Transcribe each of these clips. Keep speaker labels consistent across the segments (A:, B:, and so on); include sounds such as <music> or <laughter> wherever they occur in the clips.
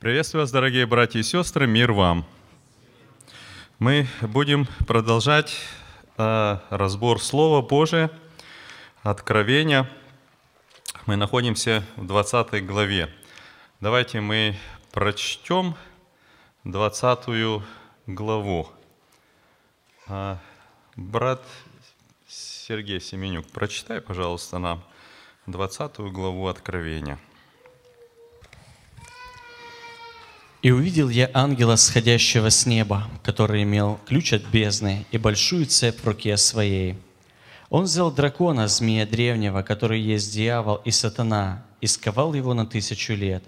A: Приветствую вас, дорогие братья и сестры, мир вам. Мы будем продолжать э, разбор Слова Божия, Откровения. Мы находимся в 20 главе. Давайте мы прочтем 20 главу. А, брат Сергей Семенюк, прочитай, пожалуйста, нам 20 главу Откровения.
B: «И увидел я ангела, сходящего с неба, который имел ключ от бездны и большую цепь в руке своей. Он взял дракона, змея древнего, который есть дьявол и сатана, и сковал его на тысячу лет,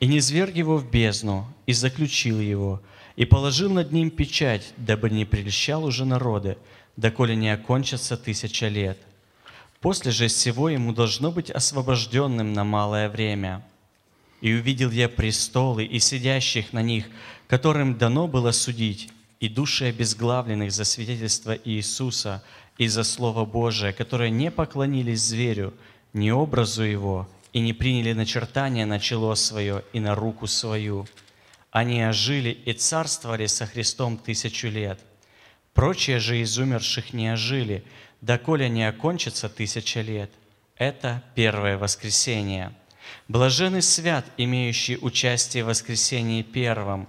B: и низверг его в бездну, и заключил его, и положил над ним печать, дабы не прельщал уже народы, доколе не окончится тысяча лет. После же всего ему должно быть освобожденным на малое время – и увидел я престолы и сидящих на них, которым дано было судить, и души обезглавленных за свидетельство Иисуса и за Слово Божие, которые не поклонились зверю, ни образу его, и не приняли начертания на чело свое и на руку свою. Они ожили и царствовали со Христом тысячу лет. Прочие же из умерших не ожили, доколе не окончится тысяча лет. Это первое воскресение – Блаженный свят, имеющий участие в воскресении первом.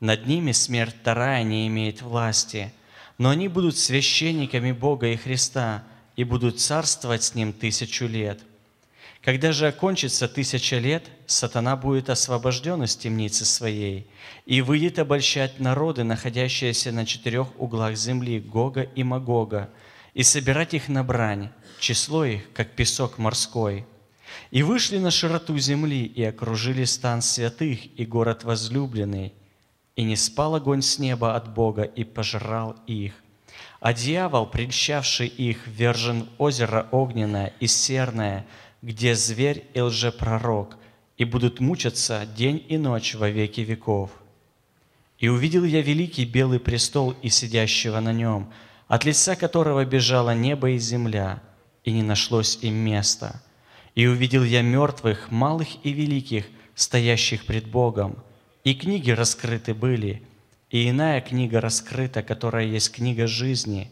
B: Над ними смерть вторая не имеет власти, но они будут священниками Бога и Христа и будут царствовать с Ним тысячу лет. Когда же окончится тысяча лет, сатана будет освобожден из темницы своей и выйдет обольщать народы, находящиеся на четырех углах земли, Гога и Магога, и собирать их на брань, число их, как песок морской – и вышли на широту земли, и окружили стан святых и город возлюбленный. И не спал огонь с неба от Бога, и пожрал их. А дьявол, прельщавший их, вержен в озеро огненное и серное, где зверь и лжепророк, и будут мучаться день и ночь во веки веков. И увидел я великий белый престол и сидящего на нем, от лица которого бежало небо и земля, и не нашлось им места – и увидел я мертвых, малых и великих, стоящих пред Богом. И книги раскрыты были, и иная книга раскрыта, которая есть книга жизни.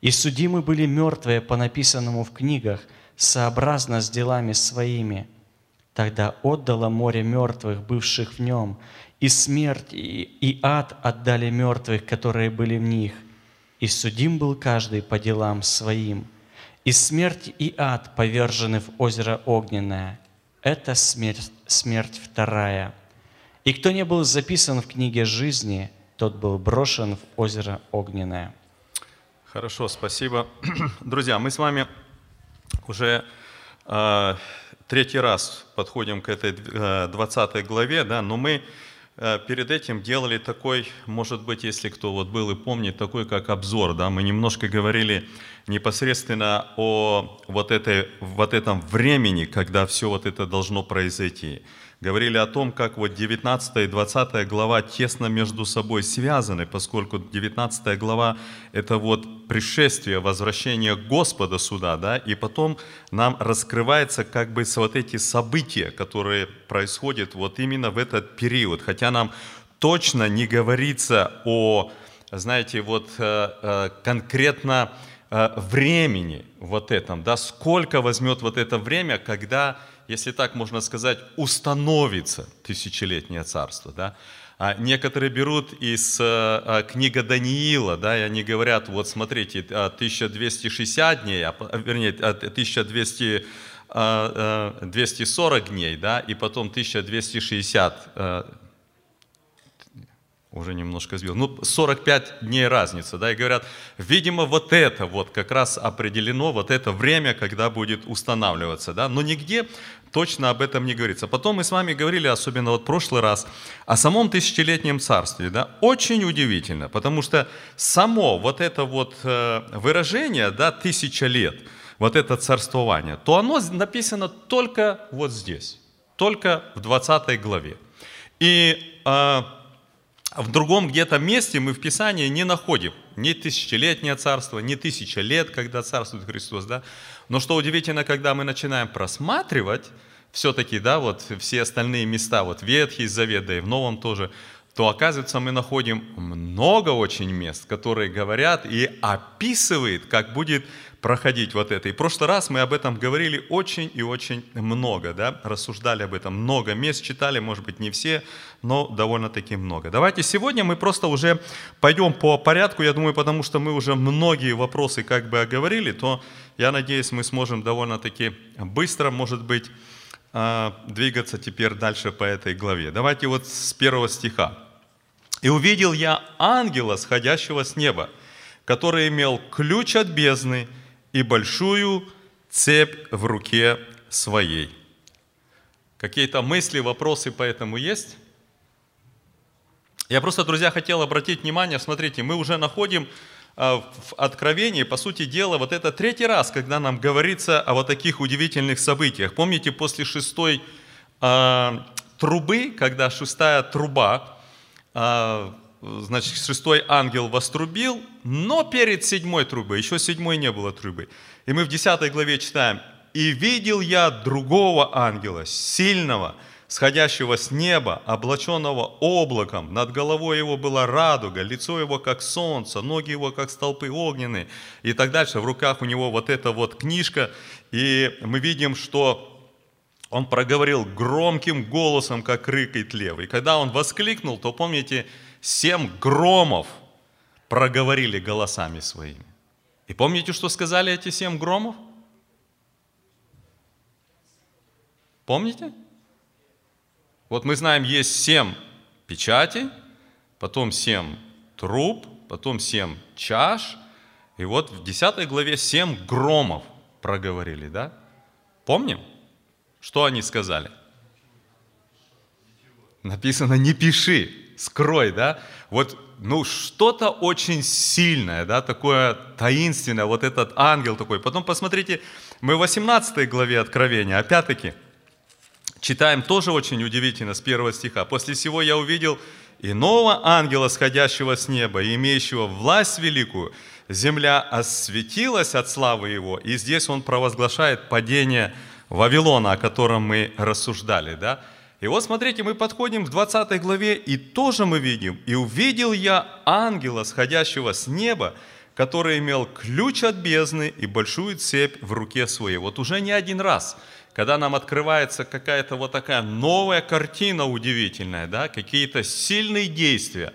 B: И судимы были мертвые по написанному в книгах, сообразно с делами своими. Тогда отдало море мертвых, бывших в нем, и смерть, и, и ад отдали мертвых, которые были в них. И судим был каждый по делам своим – и смерть и ад повержены в озеро огненное. Это смерть, смерть вторая. И кто не был записан в книге жизни, тот был брошен в озеро огненное.
A: Хорошо, спасибо. <clears throat> Друзья, мы с вами уже э, третий раз подходим к этой э, 20 главе, да, но мы перед этим делали такой, может быть, если кто вот был и помнит, такой как обзор, да, мы немножко говорили непосредственно о вот, этой, вот этом времени, когда все вот это должно произойти говорили о том, как вот 19 и 20 глава тесно между собой связаны, поскольку 19 глава – это вот пришествие, возвращение Господа сюда, да, и потом нам раскрывается как бы вот эти события, которые происходят вот именно в этот период, хотя нам точно не говорится о, знаете, вот э, э, конкретно э, времени вот этом, да, сколько возьмет вот это время, когда если так можно сказать, установится тысячелетнее царство. Да? А некоторые берут из а, книга Даниила, да, и они говорят, вот смотрите, 1260 дней, а, вернее, 1200 240 дней, да, и потом 1260 уже немножко сбил, ну 45 дней разница, да, и говорят, видимо, вот это вот как раз определено, вот это время, когда будет устанавливаться, да, но нигде точно об этом не говорится. Потом мы с вами говорили, особенно вот прошлый раз, о самом тысячелетнем царстве, да, очень удивительно, потому что само вот это вот э, выражение, да, тысяча лет, вот это царствование, то оно написано только вот здесь, только в 20 главе. И э, в другом где-то месте мы в Писании не находим ни тысячелетнее царство, ни тысяча лет, когда царствует Христос. Да? Но что удивительно, когда мы начинаем просматривать все-таки, да, вот все остальные места, вот Ветхий Завет, да и в Новом тоже, то оказывается мы находим много очень мест, которые говорят и описывают, как будет проходить вот это. И в прошлый раз мы об этом говорили очень и очень много, да, рассуждали об этом, много мест читали, может быть, не все, но довольно-таки много. Давайте сегодня мы просто уже пойдем по порядку, я думаю, потому что мы уже многие вопросы как бы оговорили, то я надеюсь, мы сможем довольно-таки быстро, может быть, а, двигаться теперь дальше по этой главе. Давайте вот с первого стиха. «И увидел я ангела, сходящего с неба, который имел ключ от бездны, и большую цепь в руке своей. Какие-то мысли, вопросы по этому есть? Я просто, друзья, хотел обратить внимание, смотрите, мы уже находим а, в Откровении, по сути дела, вот это третий раз, когда нам говорится о вот таких удивительных событиях. Помните, после шестой э, трубы, когда шестая труба э, значит, шестой ангел вострубил, но перед седьмой трубой, еще седьмой не было трубы. И мы в десятой главе читаем, «И видел я другого ангела, сильного, сходящего с неба, облаченного облаком, над головой его была радуга, лицо его как солнце, ноги его как столпы огненные» и так дальше. В руках у него вот эта вот книжка, и мы видим, что он проговорил громким голосом, как рыкает лев. И когда он воскликнул, то помните, семь громов проговорили голосами своими. И помните, что сказали эти семь громов? Помните? Вот мы знаем, есть семь печатей, потом семь труб, потом семь чаш, и вот в 10 главе семь громов проговорили, да? Помним? Что они сказали? Написано, не пиши скрой, да, вот, ну, что-то очень сильное, да, такое таинственное, вот этот ангел такой. Потом посмотрите, мы в 18 главе Откровения, опять-таки, читаем тоже очень удивительно с первого стиха. «После всего я увидел иного ангела, сходящего с неба, имеющего власть великую. Земля осветилась от славы его». И здесь он провозглашает падение Вавилона, о котором мы рассуждали, да. И вот смотрите, мы подходим к 20 главе, и тоже мы видим, «И увидел я ангела, сходящего с неба, который имел ключ от бездны и большую цепь в руке своей». Вот уже не один раз, когда нам открывается какая-то вот такая новая картина удивительная, да, какие-то сильные действия,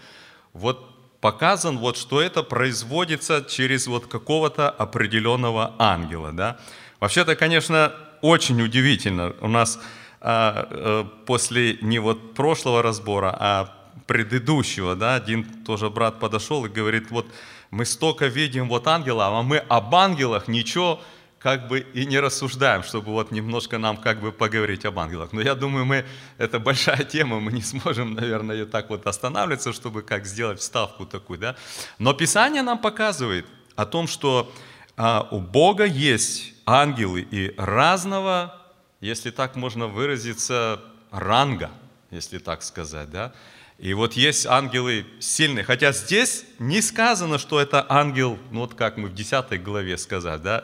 A: вот показан вот, что это производится через вот какого-то определенного ангела, да. Вообще-то, конечно, очень удивительно. У нас после не вот прошлого разбора, а предыдущего, да, один тоже брат подошел и говорит, вот мы столько видим вот ангела, а мы об ангелах ничего как бы и не рассуждаем, чтобы вот немножко нам как бы поговорить об ангелах. Но я думаю, мы, это большая <laughs> тема, мы не сможем, наверное, так вот останавливаться, чтобы как сделать вставку такую, да. Но Писание нам показывает о том, что а, у Бога есть ангелы и разного если так можно выразиться, ранга, если так сказать, да. И вот есть ангелы сильные, хотя здесь не сказано, что это ангел, ну вот как мы в 10 главе сказать, да,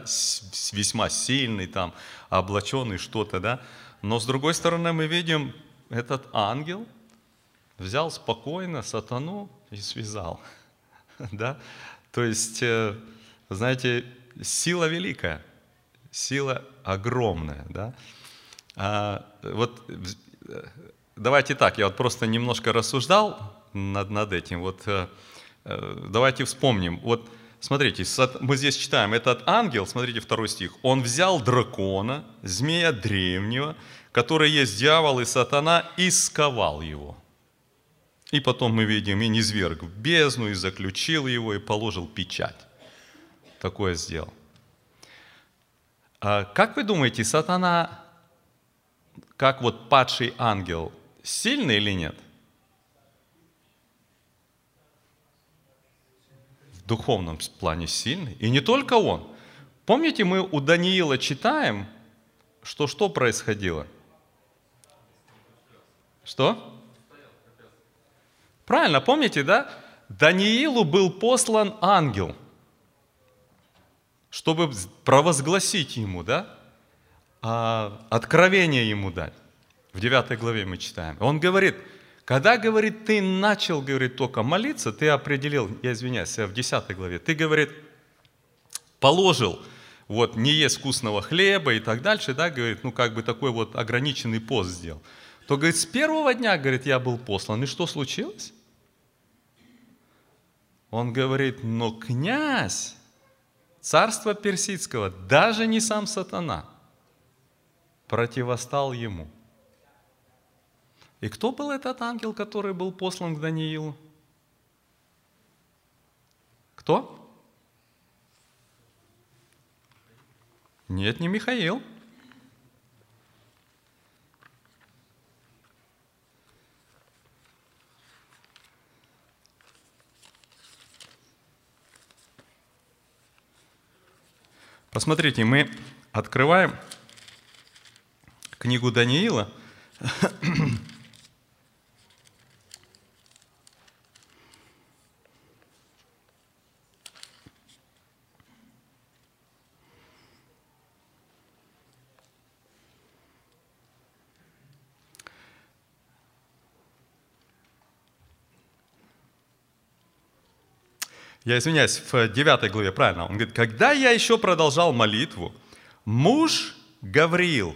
A: весьма сильный там, облаченный что-то, да. Но с другой стороны мы видим, этот ангел взял спокойно сатану и связал, <laughs> да. То есть, э, знаете, сила великая, сила огромная, да. А, вот давайте так, я вот просто немножко рассуждал над, над этим. Вот э, э, давайте вспомним. Вот смотрите, мы здесь читаем, этот ангел, смотрите второй стих, он взял дракона, змея древнего, который есть дьявол и сатана, и сковал его. И потом мы видим, и низверг в бездну, и заключил его, и положил печать. Такое сделал. А как вы думаете, сатана как вот падший ангел, сильный или нет? В духовном плане сильный. И не только он. Помните, мы у Даниила читаем, что что происходило? Что? Правильно, помните, да? Даниилу был послан ангел, чтобы провозгласить ему, да? А, откровение ему дать. В 9 главе мы читаем. Он говорит, когда, говорит, ты начал, говорит, только молиться, ты определил, я извиняюсь, в 10 главе, ты, говорит, положил, вот, не есть вкусного хлеба и так дальше, да, говорит, ну, как бы такой вот ограниченный пост сделал. То, говорит, с первого дня, говорит, я был послан, и что случилось? Он говорит, но князь царства персидского, даже не сам сатана, противостал ему. И кто был этот ангел, который был послан к Даниилу? Кто? Нет, не Михаил. Посмотрите, мы открываем книгу Даниила. Я извиняюсь, в 9 главе, правильно, он говорит, когда я еще продолжал молитву, муж Гавриил,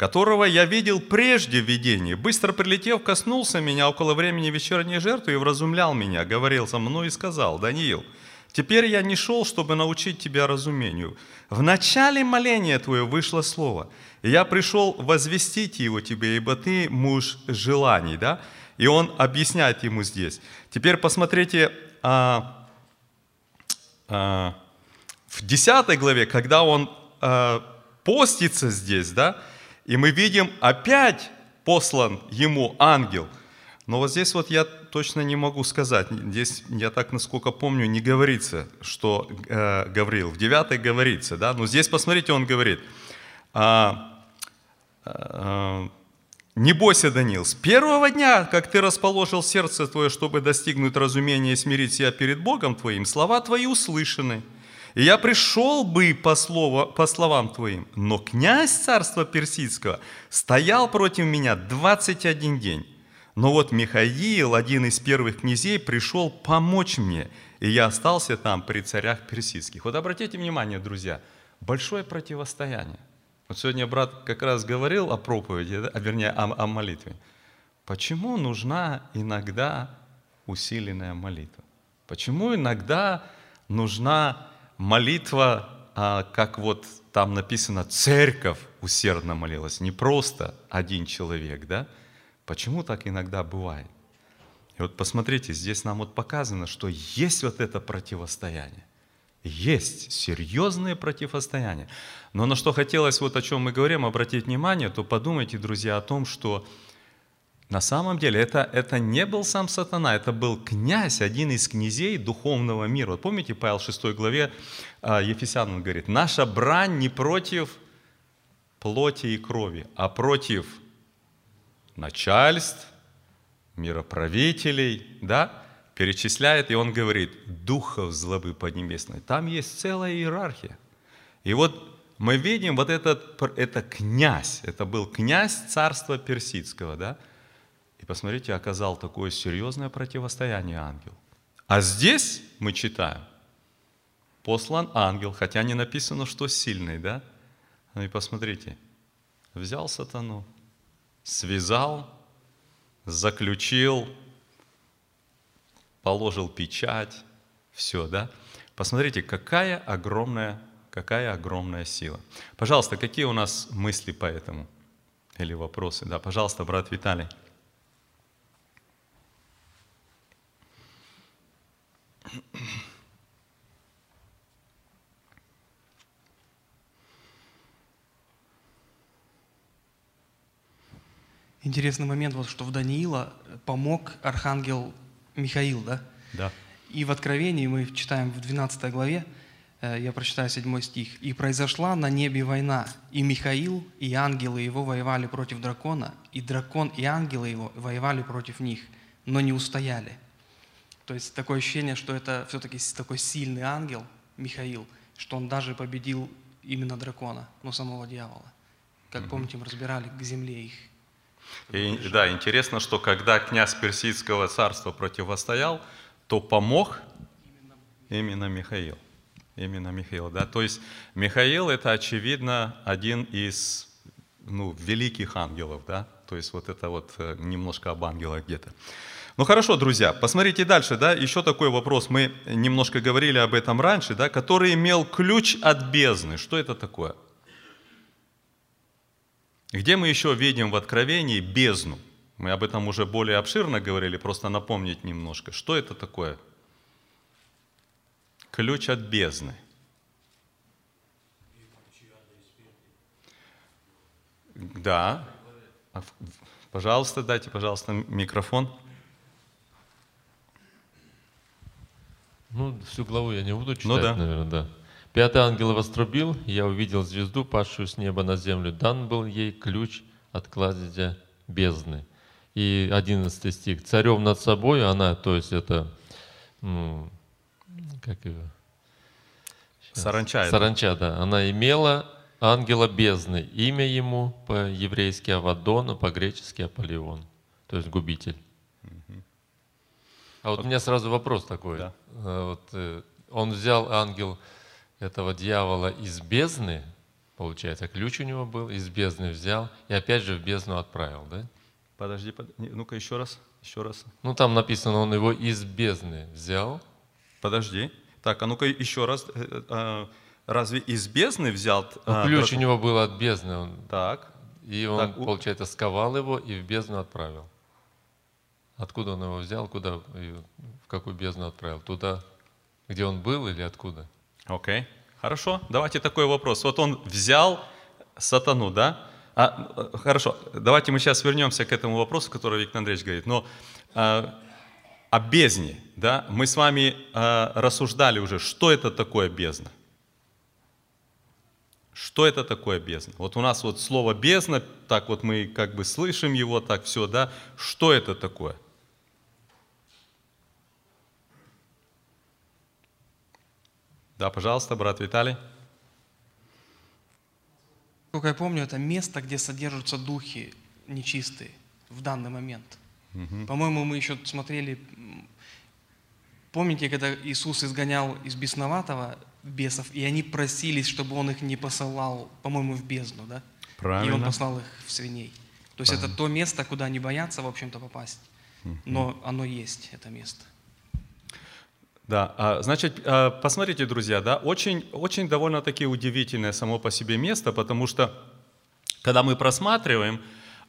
A: которого я видел прежде в видении, быстро прилетев, коснулся меня около времени вечерней жертвы и вразумлял меня, говорил со мной и сказал, Даниил, теперь я не шел, чтобы научить тебя разумению. В начале моления твое вышло слово, и я пришел возвестить его тебе, ибо ты муж желаний, да? И он объясняет ему здесь. Теперь посмотрите, а, а, в 10 главе, когда он а, постится здесь, да, и мы видим опять послан ему ангел. Но вот здесь вот я точно не могу сказать. Здесь, я так, насколько помню, не говорится, что э, Гавриил. В 9 говорится, да. Но здесь, посмотрите, он говорит, а, а, не бойся, Даниил, с первого дня, как ты расположил сердце твое, чтобы достигнуть разумения и смирить себя перед Богом твоим, слова твои услышаны. И я пришел бы по, слову, по словам твоим, но князь царства персидского стоял против меня 21 день. Но вот Михаил, один из первых князей, пришел помочь мне, и я остался там при царях персидских. Вот обратите внимание, друзья, большое противостояние. Вот сегодня брат как раз говорил о проповеди, а вернее о, о молитве. Почему нужна иногда усиленная молитва? Почему иногда нужна молитва, а, как вот там написано, церковь усердно молилась, не просто один человек, да? Почему так иногда бывает? И вот посмотрите, здесь нам вот показано, что есть вот это противостояние. Есть серьезные противостояния. Но на что хотелось, вот о чем мы говорим, обратить внимание, то подумайте, друзья, о том, что на самом деле это, это не был сам сатана, это был князь, один из князей духовного мира. Вот помните, Павел в 6 главе а, Ефесянам говорит, наша брань не против плоти и крови, а против начальств, мироправителей, да, перечисляет, и он говорит, духов злобы поднебесной. Там есть целая иерархия. И вот мы видим, вот этот, это князь, это был князь царства персидского, да? Посмотрите, оказал такое серьезное противостояние ангел. А здесь мы читаем, послан ангел, хотя не написано, что сильный, да? Ну и посмотрите, взял сатану, связал, заключил, положил печать, все, да? Посмотрите, какая огромная, какая огромная сила. Пожалуйста, какие у нас мысли по этому? Или вопросы? Да, пожалуйста, брат Виталий.
C: Интересный момент, вот, что в Даниила помог архангел Михаил, да?
A: Да.
C: И в Откровении мы читаем в 12 главе, э, я прочитаю 7 стих. «И произошла на небе война, и Михаил и ангелы его воевали против дракона, и дракон и ангелы его воевали против них, но не устояли». То есть такое ощущение, что это все-таки такой сильный ангел, Михаил, что он даже победил именно дракона, но самого дьявола. Как помните, мы разбирали к земле их.
A: И, да, интересно, что когда князь Персидского царства противостоял, то помог именно Михаил. Именно Михаил, да. То есть Михаил это очевидно один из ну, великих ангелов, да. То есть вот это вот э, немножко об ангелах где-то. Ну хорошо, друзья, посмотрите дальше, да, еще такой вопрос, мы немножко говорили об этом раньше, да, который имел ключ от бездны. Что это такое? Где мы еще видим в Откровении бездну? Мы об этом уже более обширно говорили, просто напомнить немножко. Что это такое? Ключ от бездны. Да. А пожалуйста, дайте, пожалуйста, микрофон.
D: Ну, всю главу я не буду читать,
A: Ну да.
D: наверное, да. Пятый ангел вострубил, я увидел звезду, падшую с неба на землю. Дан был ей ключ от кладезя бездны. И одиннадцатый стих. Царем над собой она, то есть это, ну, как его? Щас.
A: Саранча.
D: Саранча, да. Она имела ангела бездны. Имя ему по-еврейски Авадон, а по-гречески Аполеон. То есть губитель. А вот у меня сразу вопрос такой.
A: Да.
D: А Вот, э, он взял ангел этого дьявола из бездны, получается, ключ у него был, из бездны взял и опять же в бездну отправил, да?
A: Подожди, под- ну-ка еще раз, еще раз.
D: Ну там написано, он его из бездны взял.
A: Подожди. Так, а ну-ка еще раз. Э, э, а, Разве из бездны взял?
D: Ну,
A: а,
D: ключ
A: дракон?
D: у него был от бездны, он,
A: Так.
D: и он,
A: Так,
D: получается, сковал его и в бездну отправил. Откуда он его взял, куда, в какую бездну отправил? Туда, где он был или откуда?
A: Окей. Хорошо. Давайте такой вопрос. Вот он взял сатану, да? А, хорошо. Давайте мы сейчас вернемся к этому вопросу, который Виктор Андреевич говорит. Но а, о бездне, да? Мы с вами а, рассуждали уже, что это такое бездна. Что это такое бездна? Вот у нас вот слово бездна, так вот мы как бы слышим его, так все, да? Что это такое? Да, пожалуйста, брат Виталий.
C: Сколько я помню, это место, где содержатся духи нечистые в данный момент. По-моему, мы еще смотрели, помните, когда Иисус изгонял из бесноватого бесов, и они просились, чтобы Он их не посылал, по-моему, в бездну, да? И Он
A: Правильно.
C: послал их в свиней. То есть это то место, куда они боятся, в общем-то, попасть. Но оно есть, это место.
A: Да, а, значит, а, посмотрите, друзья, да, очень, очень довольно-таки удивительное само по себе место, потому что, когда мы просматриваем,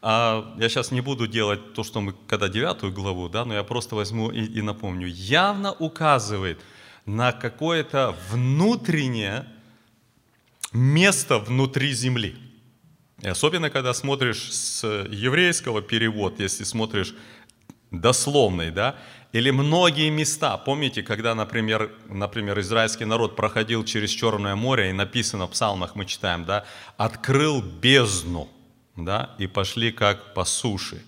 A: а, я сейчас не буду делать то, что мы, когда девятую главу, да, но я просто возьму и, и напомню, явно указывает на какое-то внутреннее место внутри земли. И особенно, когда смотришь с еврейского перевод, если смотришь дословный, да, или многие места. Помните, когда, например, например, израильский народ проходил через Черное море, и написано в псалмах, мы читаем, да, открыл бездну, да, и пошли как по суше.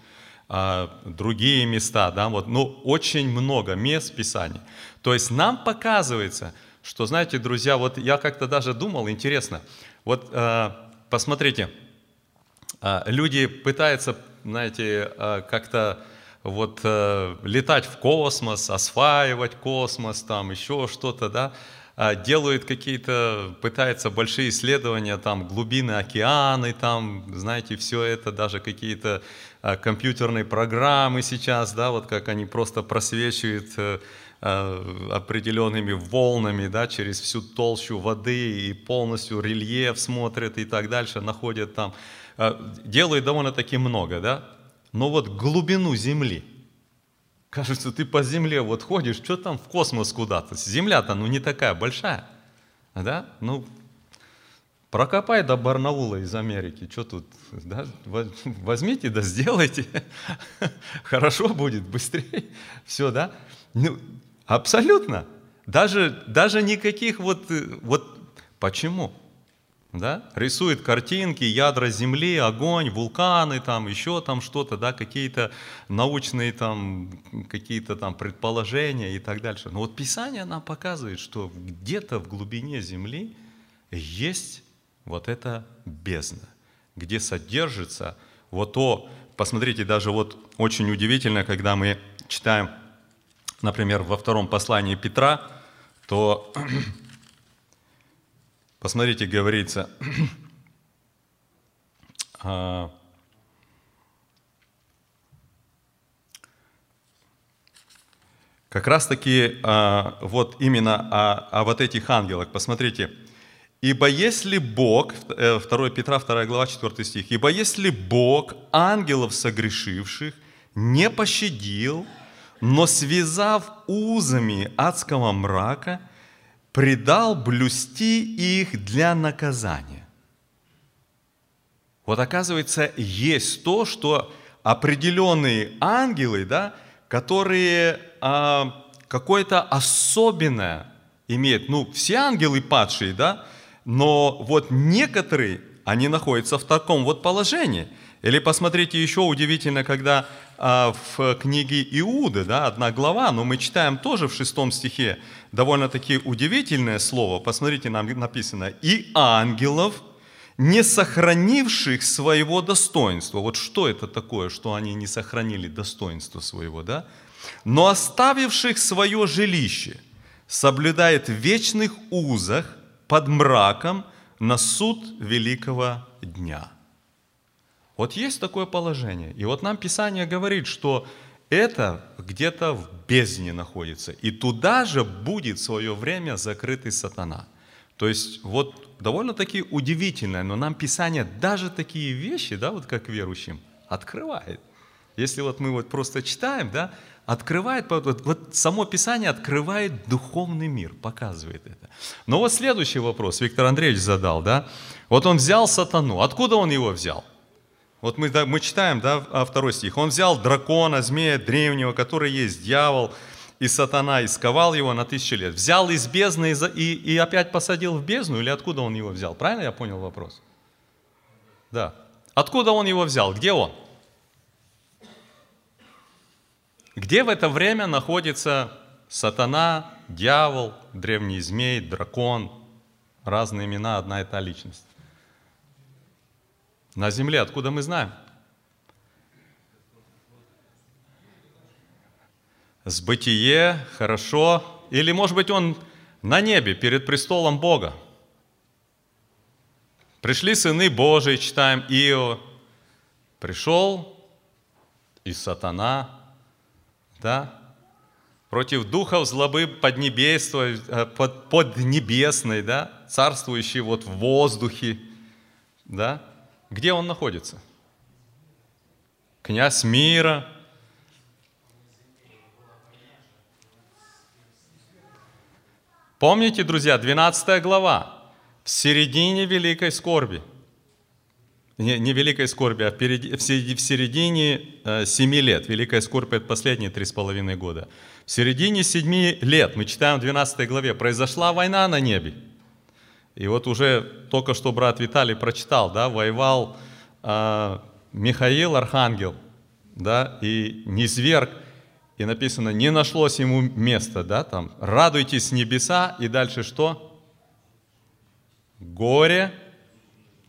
A: А, другие места, да, вот, ну, очень много мест в Писании. То есть нам показывается, что, знаете, друзья, вот я как-то даже думал, интересно, вот а, посмотрите, а, люди пытаются, знаете, а, как-то вот э, летать в космос, осваивать космос, там еще что-то, да, А, делают какие-то, пытаются большие исследования, там глубины океаны, там, знаете, все это, даже какие-то а, компьютерные программы сейчас, да, вот как они просто просвечивают э, э, определенными волнами, да, через всю толщу воды и полностью рельеф смотрят и так дальше, находят там, делают довольно-таки много, да, но вот глубину Земли, кажется, ты по Земле вот ходишь, что там в космос куда-то, Земля-то ну не такая большая, да, ну прокопай до Барнаула из Америки, что тут, да? Во- возьмите да сделайте, <laughs> хорошо будет, быстрее, <laughs> все, да? Ну, абсолютно, даже, даже никаких вот, э, вот, почему? Да? Рисует картинки, ядра Земли, огонь, вулканы, там еще там что-то, да, какие-то научные там, какие-то там предположения и так дальше. Но вот Писание нам показывает, что где-то в глубине Земли есть вот эта бездна. где содержится вот то, посмотрите, даже вот очень удивительно, когда мы читаем, например, во втором послании Петра, то <clears throat> посмотрите, говорится, <clears throat> а, как раз таки а, вот именно о, о вот этих ангелах. Посмотрите, Ибо если Бог, 2 э, Петра 2 глава 4 стих, ибо если Бог ангелов согрешивших не пощадил, но связав узами адского мрака, предал блюсти их для наказания. Вот оказывается, есть то, что определенные ангелы, да, которые а, какое-то особенное имеют. Ну, все ангелы падшие, да, но вот некоторые, они находятся в таком вот положении. Или посмотрите еще удивительно, когда а, в книге Иуды, да, одна глава, но мы читаем тоже в шестом стихе довольно-таки удивительное слово. Посмотрите, нам написано, «И ангелов, не сохранивших своего достоинства». Вот что это такое, что они не сохранили достоинство своего, да? «Но оставивших свое жилище, соблюдает в вечных узах, под мраком на суд великого дня. Вот есть такое положение. И вот нам Писание говорит, что это где-то в бездне находится. И туда же будет свое время закрытый сатана. То есть вот довольно-таки удивительное, но нам Писание даже такие вещи, да, вот как верующим, открывает. Если вот мы вот просто читаем, да, открывает, вот, вот само Писание открывает духовный мир, показывает это. Но вот следующий вопрос Виктор Андреевич задал, да, вот он взял сатану, откуда он его взял? Вот мы, да, мы читаем, да, а, второй стих, он взял дракона, змея древнего, который есть дьявол, и сатана, и сковал его на тысячи лет. Взял из бездны и, и, и опять посадил в бездну, или откуда он его взял? Правильно я понял вопрос? Да. Откуда он его взял? Где он? Где в это время находится сатана, дьявол, древний змей, дракон, разные имена, одна и та личность? На земле, откуда мы знаем? Сбытие, хорошо. Или, может быть, он на небе, перед престолом Бога. Пришли сыны Божии, читаем Ио. Пришел и сатана, да? Против духов злобы поднебесной, э, под, поднебесной, да? Царствующий вот в воздухе, да? Где он находится? Князь мира. Помните, друзья, 12 глава, в середине великой скорби – не, не великой скорби, а впереди, в середине э, семи лет. Великая скорбь – это последние три с половиной года. В середине семи лет, мы читаем в 12 главе, произошла война на небе. И вот уже только что брат Виталий прочитал, да, воевал э, Михаил, архангел, да, и низверг, и написано, не нашлось ему места, да, там, радуйтесь небеса, и дальше что? Горе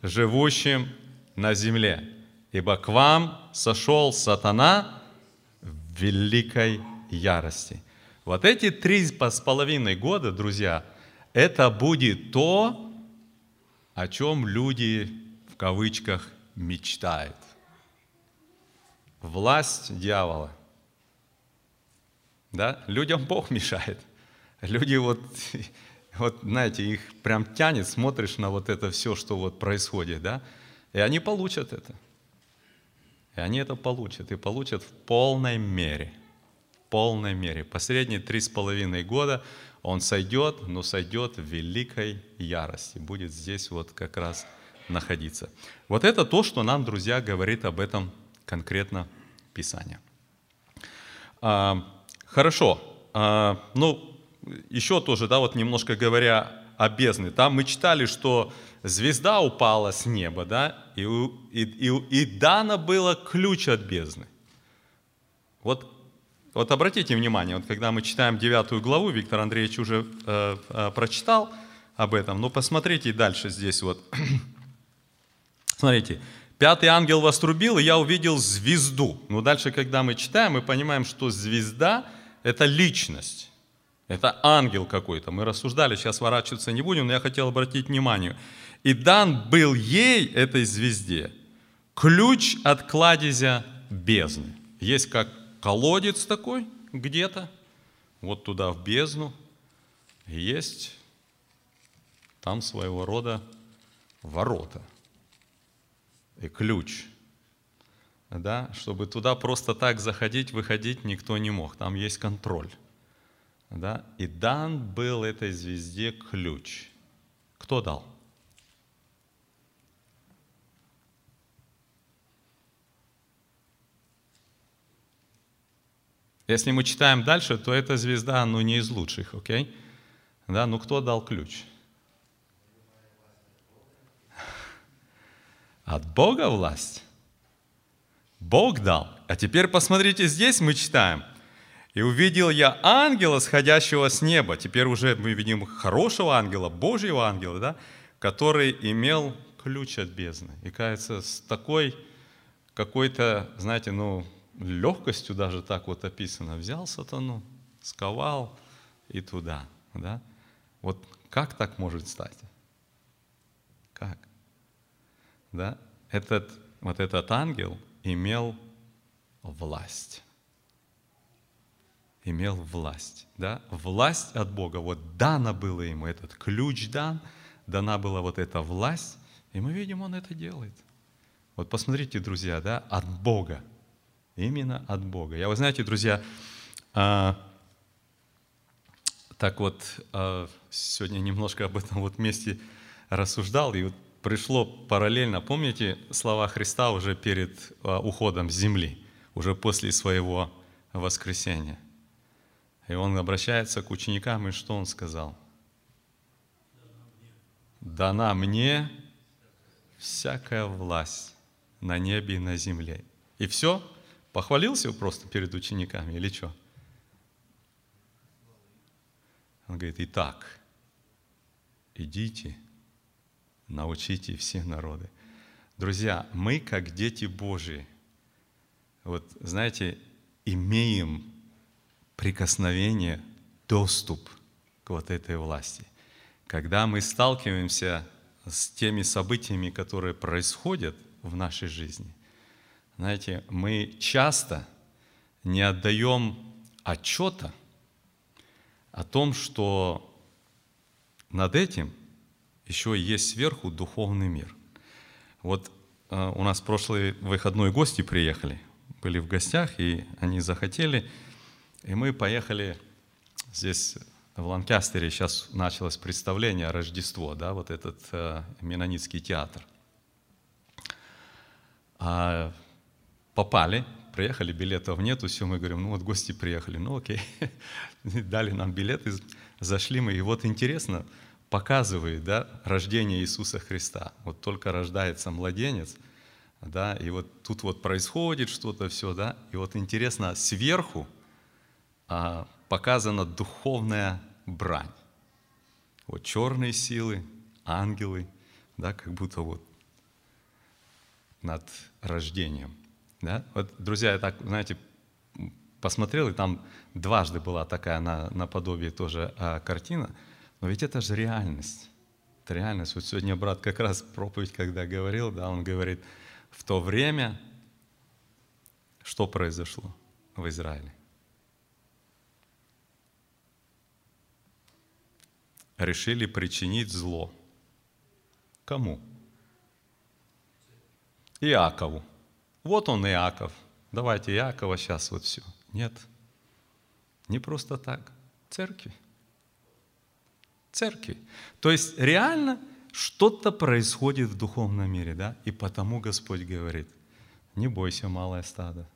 A: живущим на земле, ибо к вам сошел сатана в великой ярости. Вот эти три с половиной года, друзья, это будет то, о чем люди в кавычках мечтают. Власть дьявола. Да? Людям Бог мешает. Люди вот, <laughs> вот, знаете, их прям тянет, смотришь на вот это все, что вот происходит, да? И они получат это. И они это получат. И получат в полной мере. В полной мере. Последние три с половиной года он сойдет, но сойдет в великой ярости. Будет здесь вот как раз находиться. Вот это то, что нам, друзья, говорит об этом конкретно Писание. А, хорошо. А, ну, еще тоже, да, вот немножко говоря о бездне. Там мы читали, что звезда упала с неба, да, и, и, и, и дано было ключ от бездны. Вот, вот обратите внимание, вот когда мы читаем девятую главу, Виктор Андреевич уже э, э, прочитал об этом, но посмотрите дальше здесь вот. <clears throat> Смотрите, пятый ангел вострубил, и я увидел звезду. Но дальше, когда мы читаем, мы понимаем, что звезда – это личность. Это ангел какой-то. Мы рассуждали, сейчас ворачиваться не будем, но я хотел обратить внимание. И дан был ей, этой звезде, ключ от кладезя бездны. Есть как колодец такой где-то, вот туда в бездну. Есть там своего рода ворота и ключ. Да, чтобы туда просто так заходить, выходить никто не мог. Там есть контроль. Да? И дан был этой звезде ключ. Кто дал? Если мы читаем дальше, то эта звезда, ну, не из лучших, окей? Да, ну кто дал ключ? От Бога власть. Бог дал. А теперь посмотрите, здесь мы читаем – и увидел я ангела, сходящего с неба. Теперь уже мы видим хорошего ангела, Божьего ангела, да, который имел ключ от бездны. И кажется, с такой какой-то, знаете, ну, легкостью даже так вот описано. Взял сатану, сковал и туда. Да? Вот как так может стать? Как? Да? Этот, вот этот ангел имел власть имел власть. Да? Власть от Бога. Вот дано было ему этот ключ дан, дана была вот эта власть, и мы видим, он это делает. Вот посмотрите, друзья, да, от Бога. Именно от Бога. Я, вы знаете, друзья, а, так вот, а, сегодня немножко об этом вот месте рассуждал, и вот пришло параллельно, помните слова Христа уже перед а, уходом с земли, уже после своего воскресения? И он обращается к ученикам, и что он сказал? Дана мне всякая власть на небе и на земле. И все? Похвалился просто перед учениками или что? Он говорит, итак, идите, научите все народы. Друзья, мы как дети Божьи, вот знаете, имеем прикосновение, доступ к вот этой власти. Когда мы сталкиваемся с теми событиями, которые происходят в нашей жизни, знаете, мы часто не отдаем отчета о том, что над этим еще есть сверху духовный мир. Вот э, у нас в прошлый выходной гости приехали, были в гостях, и они захотели и мы поехали здесь в Ланкастере сейчас началось представление Рождество, да, вот этот э, Менонитский театр. А попали, приехали, билетов нету, все, мы говорим, ну вот гости приехали, ну окей, <laughs> дали нам билеты, зашли мы, и вот интересно, показывает, да, рождение Иисуса Христа. Вот только рождается младенец, да, и вот тут вот происходит что-то все, да, и вот интересно, сверху а, показана духовная брань. Вот черные силы, ангелы, да, как будто вот над рождением. Да? Вот, друзья, я так, знаете, посмотрел, и там дважды была такая на, наподобие тоже а, картина, но ведь это же реальность. Это реальность. Вот сегодня брат как раз проповедь, когда говорил, да, он говорит, в то время что произошло в Израиле? решили причинить зло. Кому? Иакову. Вот он Иаков. Давайте Иакова сейчас вот все. Нет. Не просто так. Церкви. Церкви. То есть реально что-то происходит в духовном мире, да? И потому Господь говорит, не бойся, малое стадо,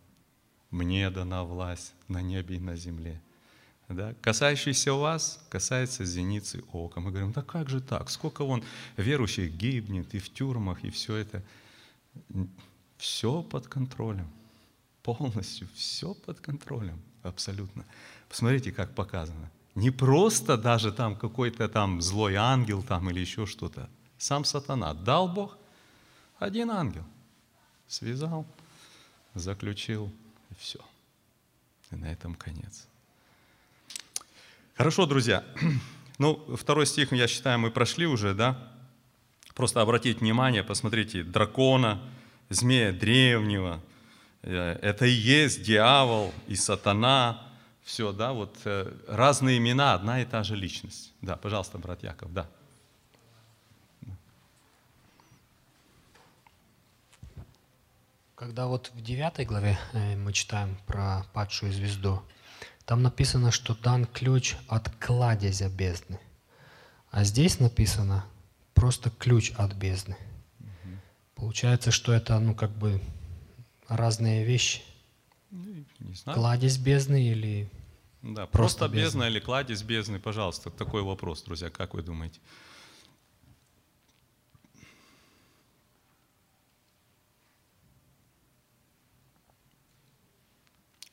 A: мне дана власть на небе и на земле да, касающийся вас, касается зеницы ока. Мы говорим, да как же так? Сколько вон верующих гибнет и в тюрьмах, и все это. Все под контролем. Полностью все под контролем. Абсолютно. Посмотрите, как показано. Не просто даже там какой-то там злой ангел там или еще что-то. Сам сатана дал Бог, Один ангел. Связал, заключил, и все. И на этом конец. Хорошо, друзья. <clears throat> Ну, второй стих, я считаю, мы прошли уже, да? Просто обратите внимание, посмотрите, дракона, змея древнего, э, это и есть дьявол и сатана, все, да, вот э, разные имена, одна и та же личность. Да, пожалуйста, брат Яков, да.
E: Когда вот в 9 главе э, мы читаем про падшую звезду, там написано, что дан ключ от кладезя бездны. А здесь написано просто ключ от бездны. Получается, что это, ну, как бы разные вещи.
A: Не знаю.
E: Кладезь бездны или...
A: Да, просто,
E: просто
A: бездна.
E: бездна
A: или кладезь бездны, пожалуйста. Такой вопрос, друзья, как вы думаете?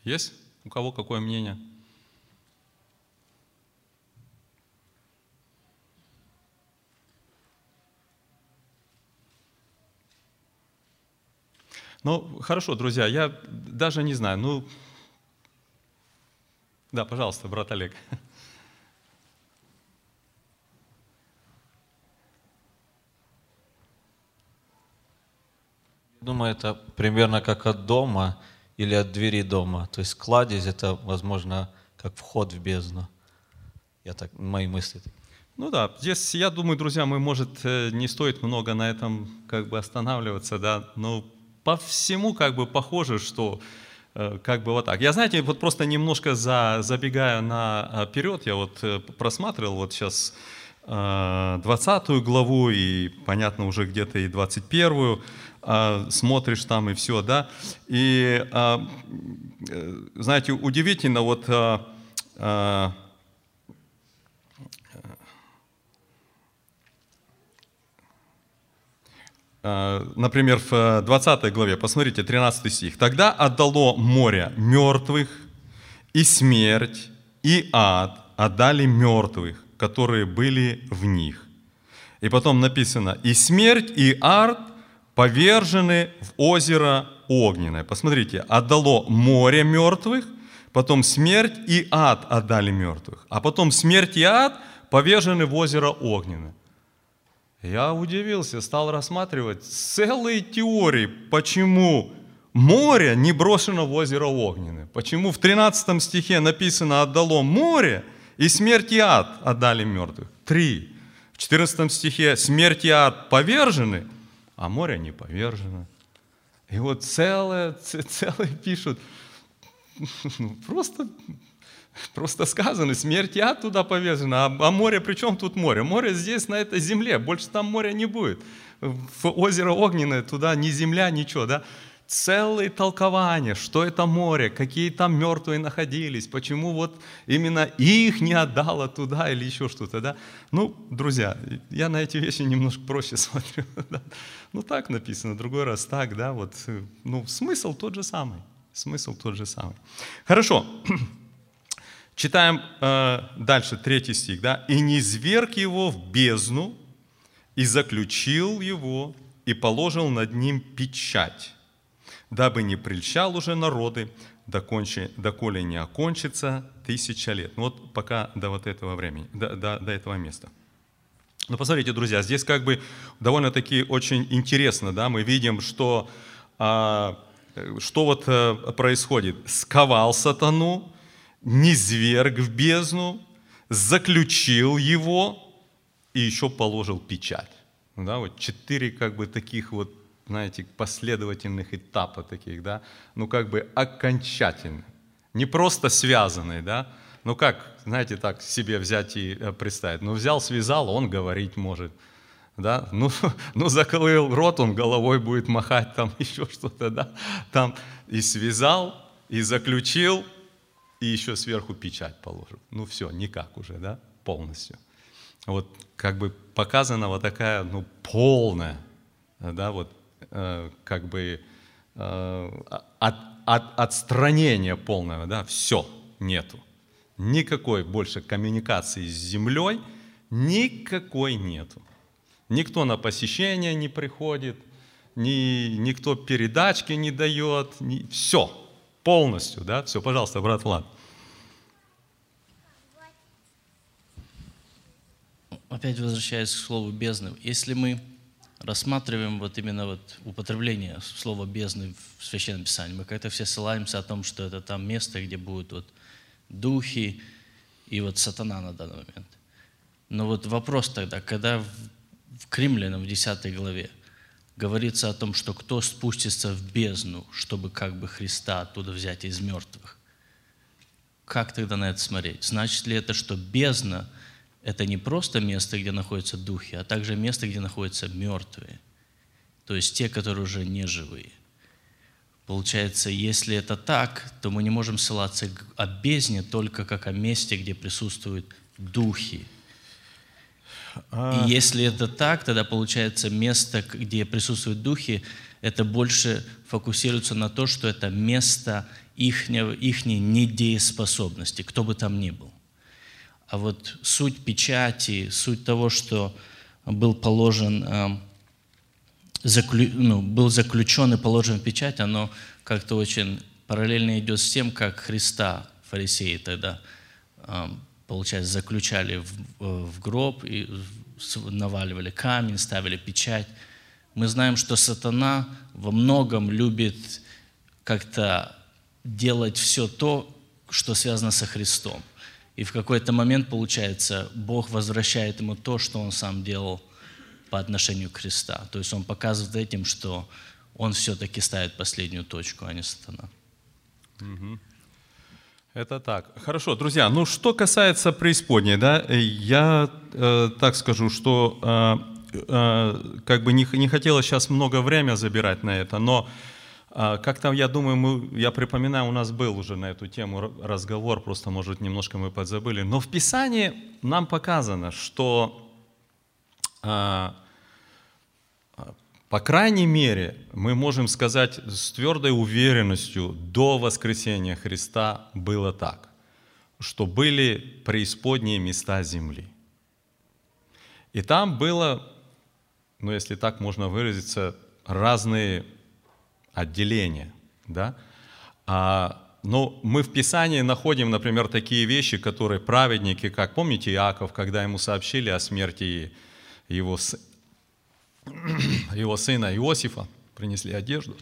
A: Есть? У кого какое мнение? Ну, хорошо, друзья, я даже не знаю, ну, да, пожалуйста, брат Олег.
F: Думаю, это примерно как от дома или от двери дома. То есть кладезь это, возможно, как вход в бездну. Я так, мои мысли.
A: Ну да, здесь, я думаю, друзья, мы, может, э, не стоит много на этом как бы останавливаться, да, но по всему как бы похоже, что э, как бы вот так. Я, знаете, вот просто немножко за, забегая наперед, я вот э, просматривал вот сейчас 20 главу и, понятно, уже где-то и 21 смотришь там и все, да. И, знаете, удивительно, вот например, в 20 э, главе, посмотрите, 13 стих. «Тогда отдало море мертвых, и смерть, и ад отдали мертвых, которые были в них». И потом написано, «И смерть, и ад повержены в озеро огненное». Посмотрите, отдало море мертвых, потом смерть и ад отдали мертвых, а потом смерть и ад повержены в озеро огненное. Я удивился, стал рассматривать целые теории, почему море не брошено в озеро Огненное. Почему в 13 стихе написано «отдало море» и «смерть и ад отдали мертвых». Три. В 14 стихе «смерть и ад повержены», а море не повержено. И вот целое, целое пишут, <laughs> просто Просто сказано, смерть я туда повезена, а, а море, при чем тут море? Море здесь, на этой земле, больше там моря не будет. В озеро Огненное туда ни земля, ничего, да? Целые толкования, что это море, какие там мертвые находились, почему вот именно их не отдало туда или еще что-то, да? Ну, друзья, я на эти вещи немножко проще <laughs> смотрю, да? Ну, так написано, другой раз так, да, вот, ну, смысл тот же самый, смысл тот же самый. Хорошо. <clears throat> Читаем э, дальше, третий стих, да? «И не зверг его в бездну, и заключил его, и положил над ним печать, дабы не прельщал уже народы, докончи, доколе не окончится тысяча лет». Ну вот пока до вот этого времени, до, до, до этого места. Но посмотрите, друзья, здесь как бы довольно-таки очень интересно, да, мы видим, что, а, что вот а, происходит. Сковал сатану, низверг в бездну, заключил его и еще положил печать. Да, вот четыре как бы таких вот, знаете, последовательных этапа таких, да, ну как бы окончательно, не просто связанные, да, ну как, знаете, так себе взять и э, представить, ну взял, связал, он говорить может, да, ну, <laughs> ну закрыл рот, он головой будет махать, там <laughs> еще что-то, да, там и связал, и заключил, и еще сверху печать положим. Ну все, никак уже, да, полностью. Вот как бы показана вот такая, ну, полная, да, вот э, как бы э, от, от, отстранение полное, да, все, нету. Никакой больше коммуникации с землей, никакой нету. Никто на посещение не приходит, ни, никто передачки не дает, ни, все, полностью, да, все, пожалуйста, брат Влад.
G: Опять возвращаясь к слову бездны, если мы рассматриваем вот именно вот употребление слова бездны в Священном Писании, мы как-то все ссылаемся о том, что это там место, где будут вот духи и вот сатана на данный момент. Но вот вопрос тогда, когда в, в Кремлянам в 10 главе говорится о том, что кто спустится в бездну, чтобы как бы Христа оттуда взять из мертвых, как тогда на это смотреть? Значит ли это, что бездна – это не просто место, где находятся духи, а также место, где находятся мертвые, то есть те, которые уже не живые? Получается, если это так, то мы не можем ссылаться о бездне только как о месте, где присутствуют духи. И если это так, тогда получается место, где присутствуют духи, это больше фокусируется на то, что это место их, их недееспособности, кто бы там ни был. А вот суть печати, суть того, что был положен эм, заклю, ну, был заключен и положен в печать, оно как-то очень параллельно идет с тем, как Христа фарисеи тогда, получается, заключали в, в гроб и наваливали камень, ставили печать. Мы знаем, что сатана во многом любит как-то делать все то, что связано со Христом. И в какой-то момент, получается, Бог возвращает ему то, что он сам делал – по отношению к Христа. То есть он показывает этим, что он все-таки ставит последнюю точку, а не сатана.
A: Это так. Хорошо, друзья. Ну, что касается преисподней, да, я э, так скажу, что э, э, как бы не, не хотелось сейчас много времени забирать на это, но э, как-то, я думаю, мы, я припоминаю, у нас был уже на эту тему разговор, просто, может, немножко мы подзабыли. Но в Писании нам показано, что э, по крайней мере, мы можем сказать с твердой уверенностью, до воскресения Христа было так, что были преисподние места земли. И там было, ну если так можно выразиться, разные отделения. Да? А, но мы в Писании находим, например, такие вещи, которые праведники, как помните Иаков, когда ему сообщили о смерти его <clears throat> его сына Иосифа, принесли одежду.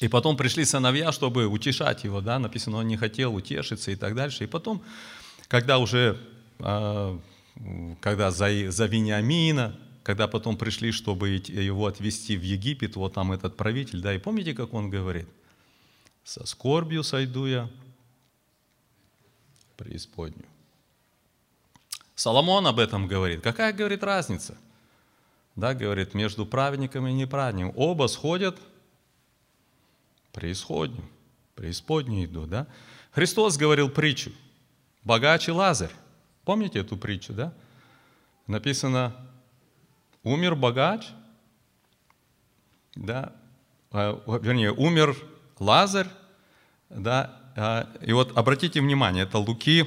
A: И потом пришли сыновья, чтобы утешать его, да, написано, он не хотел утешиться и так дальше. И потом, когда уже, а, когда за, за Вениамина, когда потом пришли, чтобы его отвезти в Египет, вот там этот правитель, да, и помните, как он говорит? Со скорбью сойду я преисподнюю. Соломон об этом говорит. Какая, говорит, разница? Да, говорит, между праведником и неправедником. Оба сходят преисходню, преисподнюю идут, да. Христос говорил притчу, богач и Лазарь. Помните эту притчу, да? Написано, умер богач, да, а, вернее, умер Лазарь, да, а, и вот обратите внимание, это Луки,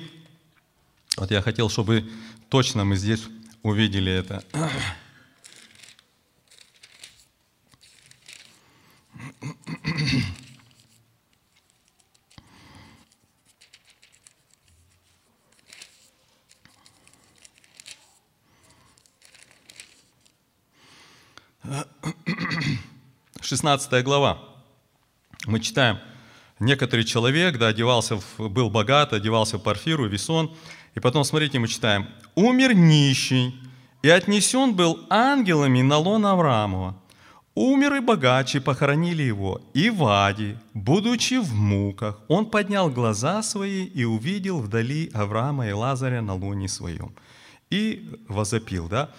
A: вот я хотел, чтобы точно мы здесь увидели это. 16 глава. Мы читаем, некоторый человек, да, одевался, в, был богат, одевался в парфиру, весон. И потом, смотрите, мы читаем, умер нищий, и отнесен был ангелами на лон Авраамова. Умер и богаче, похоронили его. И Вади, будучи в муках, он поднял глаза свои и увидел вдали Авраама и Лазаря на луне своем. И возопил, да?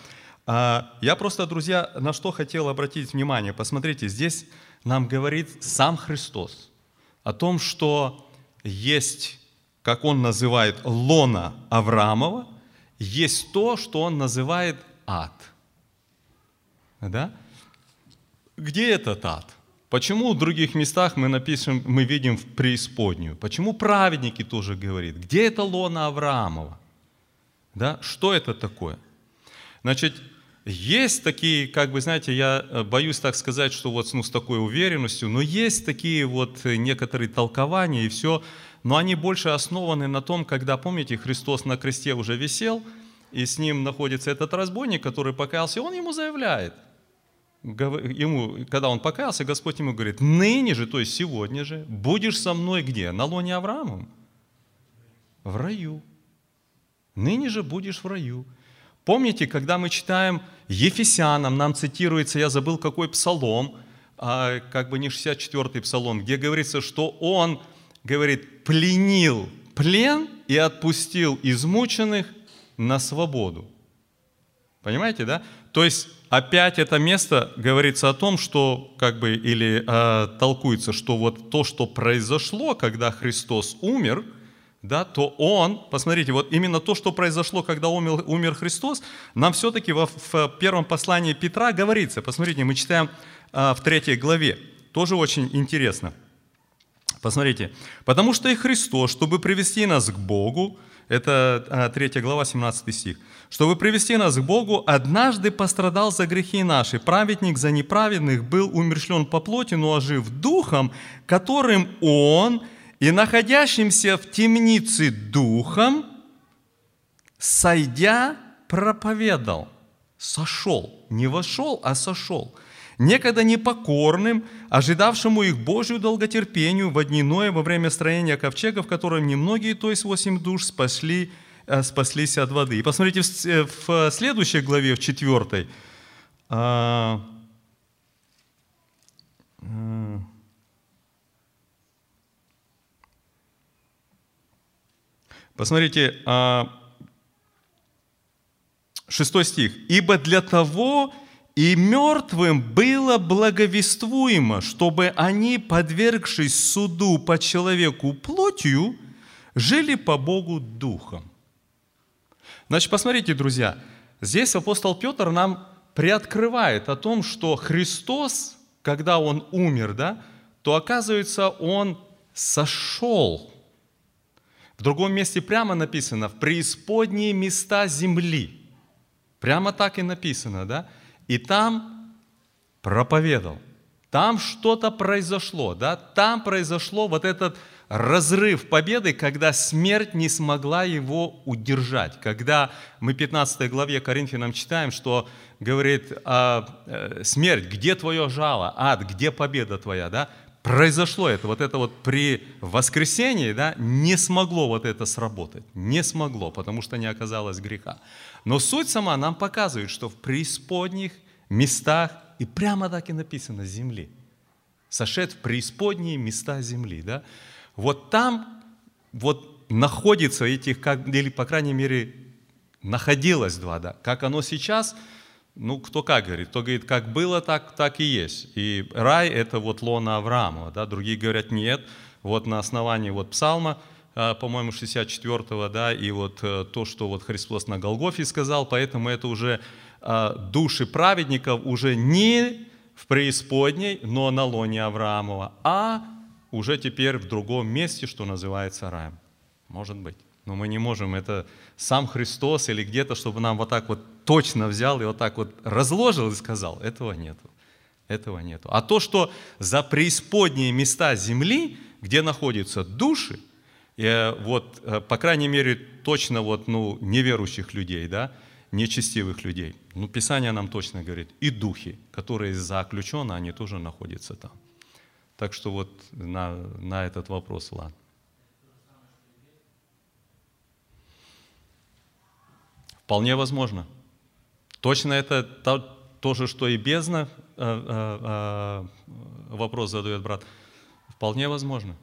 A: А, я просто, друзья, на что хотел обратить внимание. Посмотрите, здесь нам говорит сам Христос о том, что есть, как он называет, лона Авраамова, есть то, что он называет ад. Да? Где этот ад? Почему в других местах мы напишем, мы видим в преисподнюю? Почему праведники тоже говорят? Где это лона Авраамова? Да? Что это такое? Значит, есть такие, как бы, знаете, я э, боюсь так сказать, что вот ну, с такой уверенностью, но есть такие вот э, некоторые толкования и все, но они больше основаны на том, когда, помните, Христос на кресте уже висел, и с ним находится этот разбойник, который покаялся, и он ему заявляет, ему, когда он покаялся, Господь ему говорит, ныне же, то есть сегодня же, будешь со мной где? На лоне Авраамом? В раю. Ныне же будешь в раю. Помните, когда мы читаем Ефесянам, нам цитируется, я забыл какой псалом, а, как бы не 64-й псалом, где говорится, что он, говорит, пленил плен и отпустил измученных на свободу. Понимаете, да? То есть опять это место говорится о том, что как бы или э, толкуется, что вот то, что произошло, когда Христос умер, да, то Он, посмотрите, вот именно то, что произошло, когда умер, умер Христос, нам все-таки во, в первом послании Петра говорится. Посмотрите, мы читаем э, в третьей главе, тоже очень интересно. Посмотрите, потому что и Христос, чтобы привести нас к Богу, это 3 а, глава, 17 стих. «Чтобы привести нас к Богу, однажды пострадал за грехи наши. Праведник за неправедных был умершлен по плоти, но ожив духом, которым Он и находящимся в темнице духом, сойдя, проповедал». Сошел. Не вошел, а сошел – некогда непокорным, ожидавшему их Божию долготерпению в дни Ноя во время строения ковчега, в котором немногие, то есть восемь душ, спасли, э, спаслись от воды. И посмотрите в э, следующей главе, в четвертой, а, э, Посмотрите, а, шестой стих. «Ибо для того и мертвым было благовествуемо, чтобы они, подвергшись суду по человеку плотью, жили по Богу духом. Значит, посмотрите, друзья, здесь апостол Петр нам приоткрывает о том, что Христос, когда Он умер, да, то оказывается, Он сошел. В другом месте прямо написано, в преисподние места земли. Прямо так и написано, да? И там проповедовал. Там что-то произошло, да? Там произошло вот этот разрыв победы, когда смерть не смогла его удержать. Когда мы в 15 главе Коринфянам читаем, что говорит, а, э, смерть, где твое жало? Ад, где победа твоя? Да? Произошло это, вот это вот при воскресении, да, не смогло вот это сработать, не смогло, потому что не оказалось греха. Но суть сама нам показывает, что в преисподних местах, и прямо так и написано, земли. Сошед в преисподние места земли. Да? Вот там вот находится этих, как, или по крайней мере находилось два, да. Как оно сейчас, ну, кто как говорит, кто говорит, как было, так, так и есть. И рай – это вот лона Авраама, да, другие говорят, нет, вот на основании вот псалма, по-моему, 64-го, да, и вот э, то, что вот Христос на Голгофе сказал, поэтому это уже а, души праведников уже не в преисподней, но на лоне Авраамова, а уже теперь в другом месте, что называется раем. Может быть. Но мы не можем, это сам Христос или где-то, чтобы нам вот так вот точно взял и вот так вот разложил и сказал, этого нету. Этого нету. А то, что за преисподние места земли, где находятся души, и вот, э, по крайней мере, точно вот, ну, неверующих людей, да, нечестивых людей. Ну, Писание нам точно говорит, и духи, которые заключены, они тоже находятся там. Так что вот на, на этот вопрос, ладно. Вполне возможно. Точно это то, то же, что и бездна, э, э, вопрос задает брат. Вполне возможно.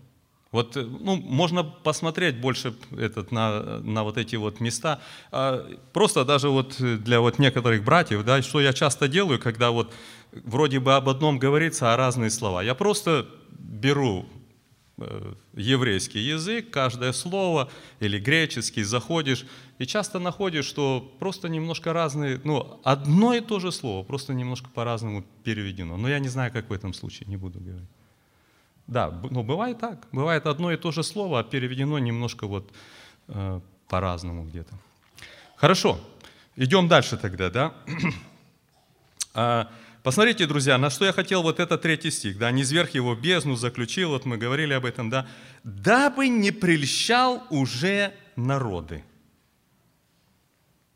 A: Вот, э, ну, можно посмотреть больше этот, на, на вот эти вот места. А, просто даже вот для вот некоторых братьев, да, что я часто делаю, когда вот вроде бы об одном говорится, а разные слова. Я просто беру э, еврейский язык, каждое слово, или греческий, заходишь, и часто находишь, что просто немножко разные, ну, одно и то же слово, просто немножко по-разному переведено. Но я не знаю, как в этом случае, не буду говорить. Да, ну бывает так. Бывает одно и то же слово, а переведено немножко вот э, по-разному где-то. Хорошо, идем дальше тогда, да? <clears throat> А, Посмотрите, друзья, на что я хотел вот этот третий стих, да, не зверх его бездну заключил, вот мы говорили об этом, да, дабы не прельщал уже народы.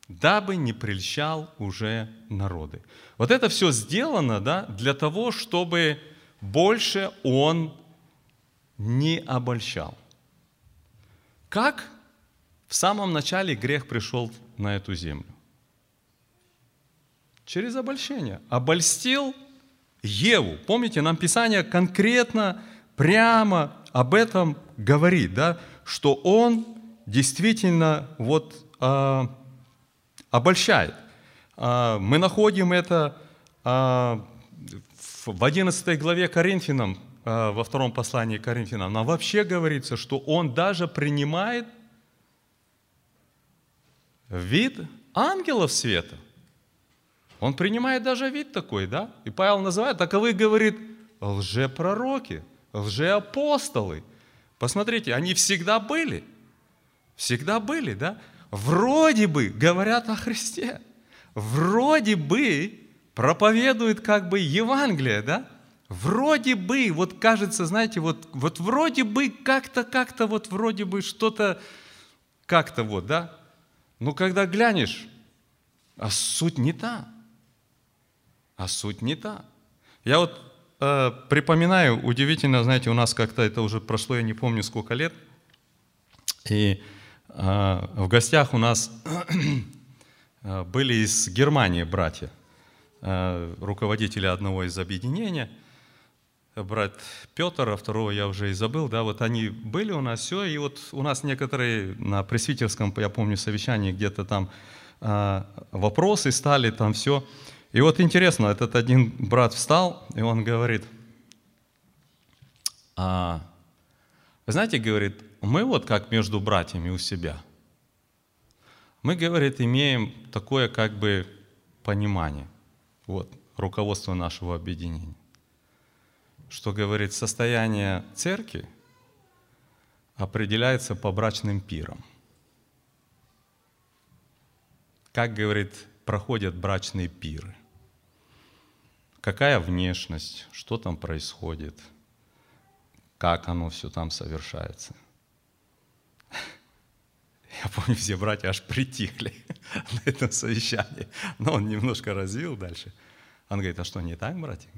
A: Дабы не прельщал уже народы. Вот это все сделано, да, для того, чтобы больше он не обольщал. Как в самом начале грех пришел на эту землю? Через обольщение. Обольстил Еву. Помните, нам Писание конкретно, прямо об этом говорит, да, что он действительно вот э, обольщает. Э, мы находим это э, в 11 главе Коринфянам, во втором послании Коринфянам. Нам вообще говорится, что он даже принимает вид ангелов света – он принимает даже вид такой, да? И Павел называет, таковы, говорит, лжепророки, лжеапостолы. Посмотрите, они всегда были. Всегда были, да? Вроде бы говорят о Христе. Вроде бы проповедуют как бы Евангелие, да? Вроде бы, вот кажется, знаете, вот, вот вроде бы как-то, как-то, вот вроде бы что-то, как-то вот, да? Но когда глянешь, а суть не та а суть не та. Я вот э, припоминаю, удивительно, знаете, у нас как-то это уже прошло, я не помню сколько лет, и э, в гостях у нас <clears throat> были из Германии братья, э, руководители одного из объединений, брат Петр, а второго я уже и забыл, да, вот они были у нас, все, и вот у нас некоторые на пресвитерском, я помню, совещании где-то там э, вопросы стали, там все, и вот интересно, этот один брат встал, и он говорит, а, знаете, говорит, мы вот как между братьями у себя. Мы, говорит, имеем такое как бы понимание, вот, руководство нашего объединения, что, говорит, состояние церкви определяется по брачным пирам. Как, говорит, проходят брачные пиры какая внешность, что там происходит, как оно все там совершается. <laughs> Я помню, все братья аж притихли <laughs> на этом совещании. Но он немножко развил дальше. Он говорит, а что, не так, братья?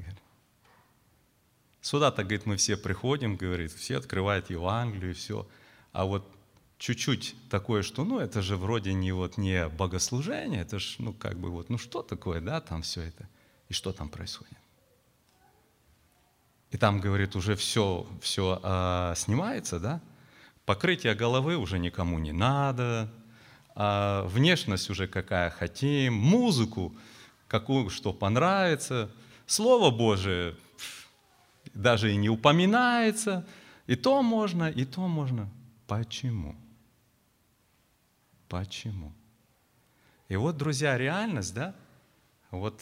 A: Сюда-то, говорит, мы все приходим, говорит, все открывают Евангелие, все. А вот чуть-чуть такое, что, ну, это же вроде не вот не богослужение, это же, ну, как бы вот, ну, что такое, да, там все это – и что там происходит? И там, говорит, уже все, все а, снимается, да? Покрытие головы уже никому не надо, а внешность уже какая хотим, музыку, какую, что понравится, Слово Божие даже и не упоминается, и то можно, и то можно. Почему? Почему? И вот, друзья, реальность, да? Вот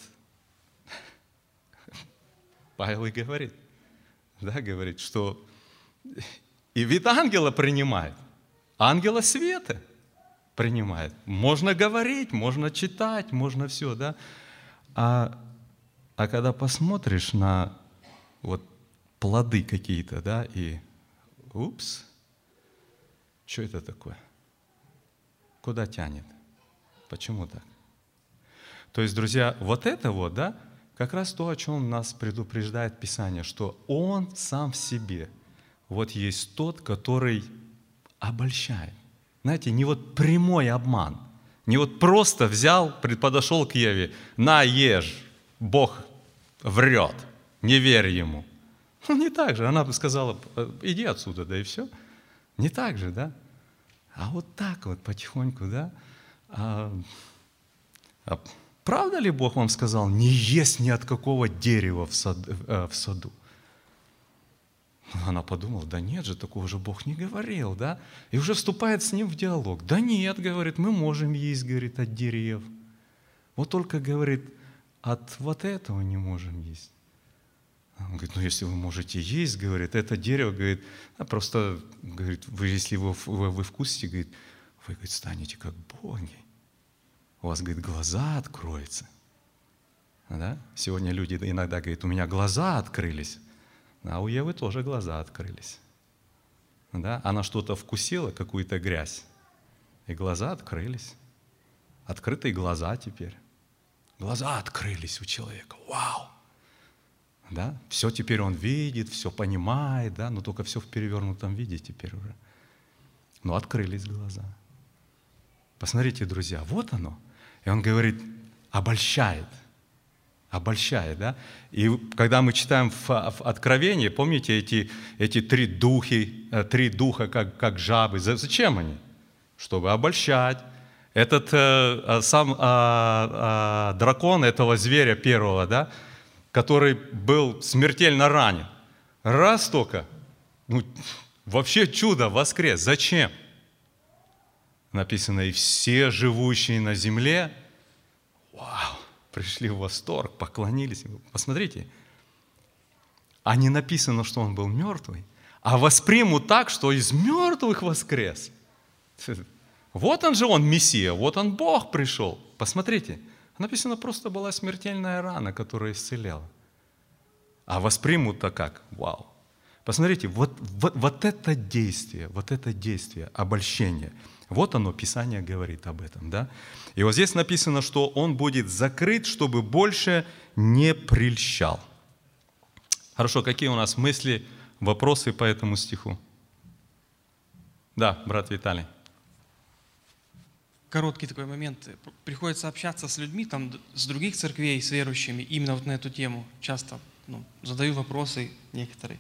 A: <laughs> Павел и говорит, да, говорит, что и вид ангела принимает, ангела света принимает. Можно говорить, можно читать, можно все, да. А, а когда посмотришь на вот плоды какие-то, да, и упс, что это такое? Куда тянет? Почему так? То есть, друзья, вот это вот, да, как раз то, о чем нас предупреждает Писание, что Он сам в себе вот есть тот, который обольщает. Знаете, не вот прямой обман, не вот просто взял, подошел к Еве, на, ешь, Бог врет, не верь ему. Ну, не так же. Она бы сказала, иди отсюда, да и все. Не так же, да? А вот так вот потихоньку, да? А, а Правда ли Бог вам сказал, не есть ни от какого дерева в, сад, э, в саду? Она подумала, да нет же, такого же Бог не говорил, да? И уже вступает с ним в диалог. Да нет, говорит, мы можем есть, говорит, от деревьев. Вот только, говорит, от вот этого не можем есть. Он говорит, ну если вы можете есть, говорит, это дерево, говорит, а просто, говорит, вы, если вы, вы, вы вкусите, говорит, вы, говорит, станете как боги у вас, говорит, глаза откроются. Да? Сегодня люди иногда говорят, у меня глаза открылись, а у Евы тоже глаза открылись. Да? Она что-то вкусила, какую-то грязь, и глаза открылись. Открытые глаза теперь. Глаза открылись у человека. Вау! Да? Все теперь он видит, все понимает, да? но только все в перевернутом виде теперь уже. Но открылись глаза. Посмотрите, друзья, вот оно. И он говорит, обольщает. Обольщает, да? И когда мы читаем в, в Откровении, помните эти, эти три, духи, э, три духа, как, как жабы? Зачем они? Чтобы обольщать. Этот э, э сам э, э, дракон этого зверя первого, да, который был смертельно ранен, раз только, ну, вообще чудо, воскрес. Зачем? Написано, и все живущие на земле, вау, пришли в восторг, поклонились. Посмотрите, а не написано, что он был мертвый, а воспримут так, что из мертвых воскрес. <laughs> Вот он же он Мессия, вот он Бог пришел. Посмотрите, написано, просто была смертельная рана, которая исцеляла. А воспримут-то как? Вау. Посмотрите, вот, вот, вот это действие, вот это действие, обольщение – вот оно, Писание говорит об этом. Да? И вот здесь написано, что он будет закрыт, чтобы больше не прельщал. Хорошо, какие у нас мысли, вопросы по этому стиху? Да, брат Виталий.
C: Короткий такой момент. Приходится общаться с людьми там, с других церквей, с верующими, именно вот на эту тему. Часто ну, задаю вопросы некоторые.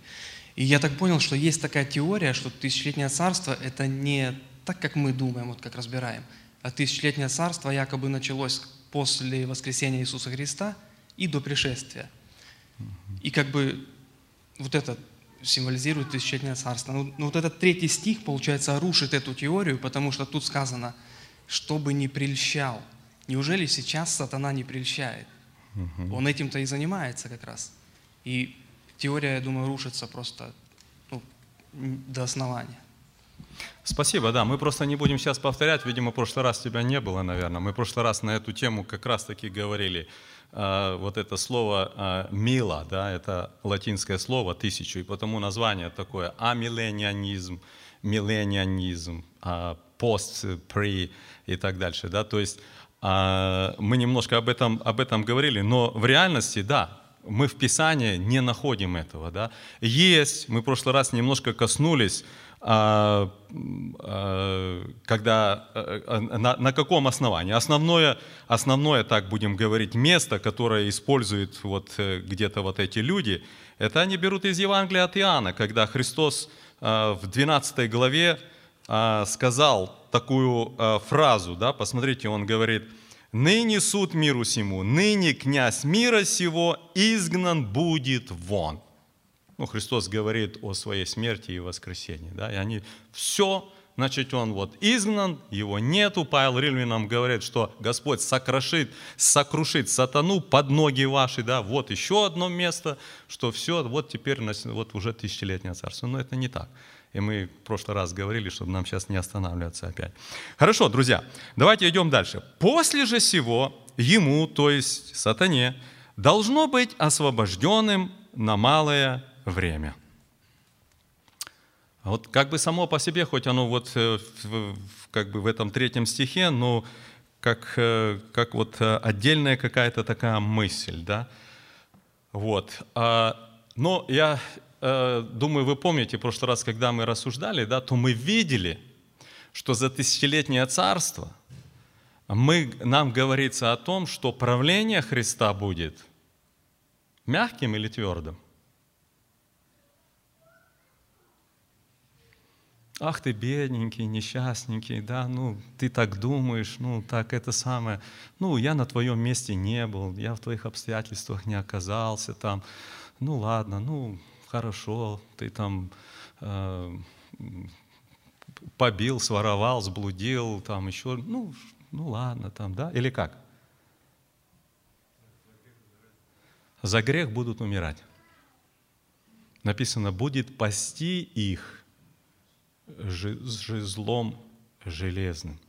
C: И я так понял, что есть такая теория, что тысячелетнее царство – это не так, как мы думаем, вот как разбираем. А тысячелетнее царство якобы началось после воскресения Иисуса Христа и до пришествия. И как бы вот это символизирует тысячелетнее царство. Но, ну, ну, вот этот третий стих, получается, рушит эту теорию, потому что тут сказано, чтобы не прельщал. Неужели сейчас сатана не прельщает? Он этим-то и занимается как раз. И теория, я думаю, рушится просто ну, до основания.
A: Спасибо, да. Мы просто не будем сейчас повторять. Видимо, в прошлый раз тебя не было, наверное. Мы в прошлый раз на эту тему как раз-таки говорили. А, вот это слово а, «мила», да, это латинское слово «тысячу», и потому название такое «амилленианизм», «милленианизм», а, «пост», «при» и так дальше. Да? То есть мы немножко об этом, об этом говорили, но в реальности, да, мы в Писании не находим этого. Да? Есть, мы в прошлый раз немножко коснулись а, а, когда, на, на каком основании? Основное, основное, так будем говорить, место, которое используют вот э, где-то вот эти люди, это они берут из Евангелия от Иоанна, когда Христос а, в 12 главе сказал такую фразу, да, посмотрите, он говорит, «Ныне суд миру сему, ныне князь мира сего изгнан будет вон». Ну, Христос говорит о своей смерти и воскресении. Да? И они все, значит, он вот изгнан, его нету. Павел Римлянам говорит, что Господь сокрушит, сокрушит сатану под ноги ваши. Да? Вот еще одно место, что все, вот теперь вот уже тысячелетнее царство. Но это не так. И мы в прошлый раз говорили, чтобы нам сейчас не останавливаться опять. Хорошо, друзья, давайте идем дальше. После же всего ему, то есть сатане, должно быть освобожденным на малое время. Вот как бы само по себе, хоть оно вот э, как бы в этом третьем стихе, но как, э, как вот э, отдельная какая-то такая мысль, да. Вот. А, но я думаю, вы помните, в прошлый раз, когда мы рассуждали, да, то мы видели, что за тысячелетнее царство мы, нам говорится о том, что правление Христа будет мягким или твердым. ах ты бедненький, несчастненький, да, ну, ты так думаешь, ну, так это самое, ну, я на твоем месте не был, я в твоих обстоятельствах не оказался там, ну, ладно, ну, хорошо, ты там э, побил, своровал, сблудил, там еще, ну, ну, ладно, там, да, или как? За грех будут умирать. Написано, будет пасти их с жезлом железным.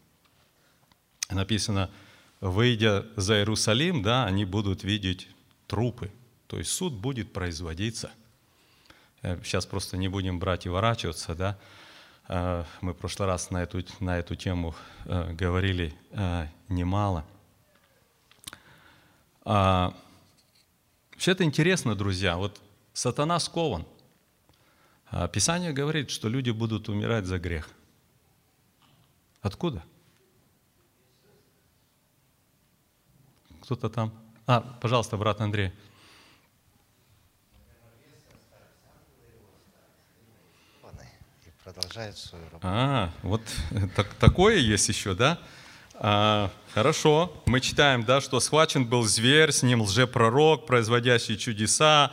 A: Написано, выйдя за Иерусалим, да, они будут видеть трупы. То есть суд будет производиться. Сейчас просто не будем брать и ворачиваться, да. Э, мы в прошлый раз на эту, на эту тему э, говорили э, немало. А, Вообще это интересно, друзья. Вот сатана скован. А Писание говорит, что люди будут умирать за грех. Откуда? Кто-то там? А, пожалуйста, брат Андрей.
H: Продолжает свою работу.
A: А, вот <laughs> так, такое есть еще, да? А, хорошо, мы читаем, да, что схвачен был зверь, с ним лжепророк, производящий чудеса,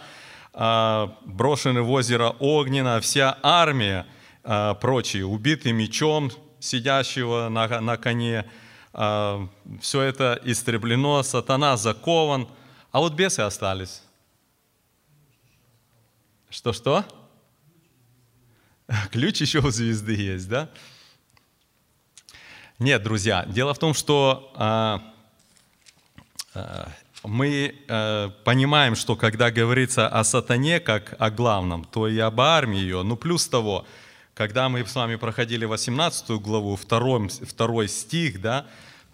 A: а, брошенный в озеро Огненно, вся армия а, прочие, убиты мечом сидящего на, на коне, а, все это истреблено, сатана закован, а вот бесы остались. Что-что? <laughs> Ключ еще у звезды есть, да? Нет, друзья, дело в том, что а, а, мы а, понимаем, что когда говорится о сатане как о главном, то и об армии ее. Ну, плюс того, когда мы с вами проходили 18 главу, второй, второй стих, да,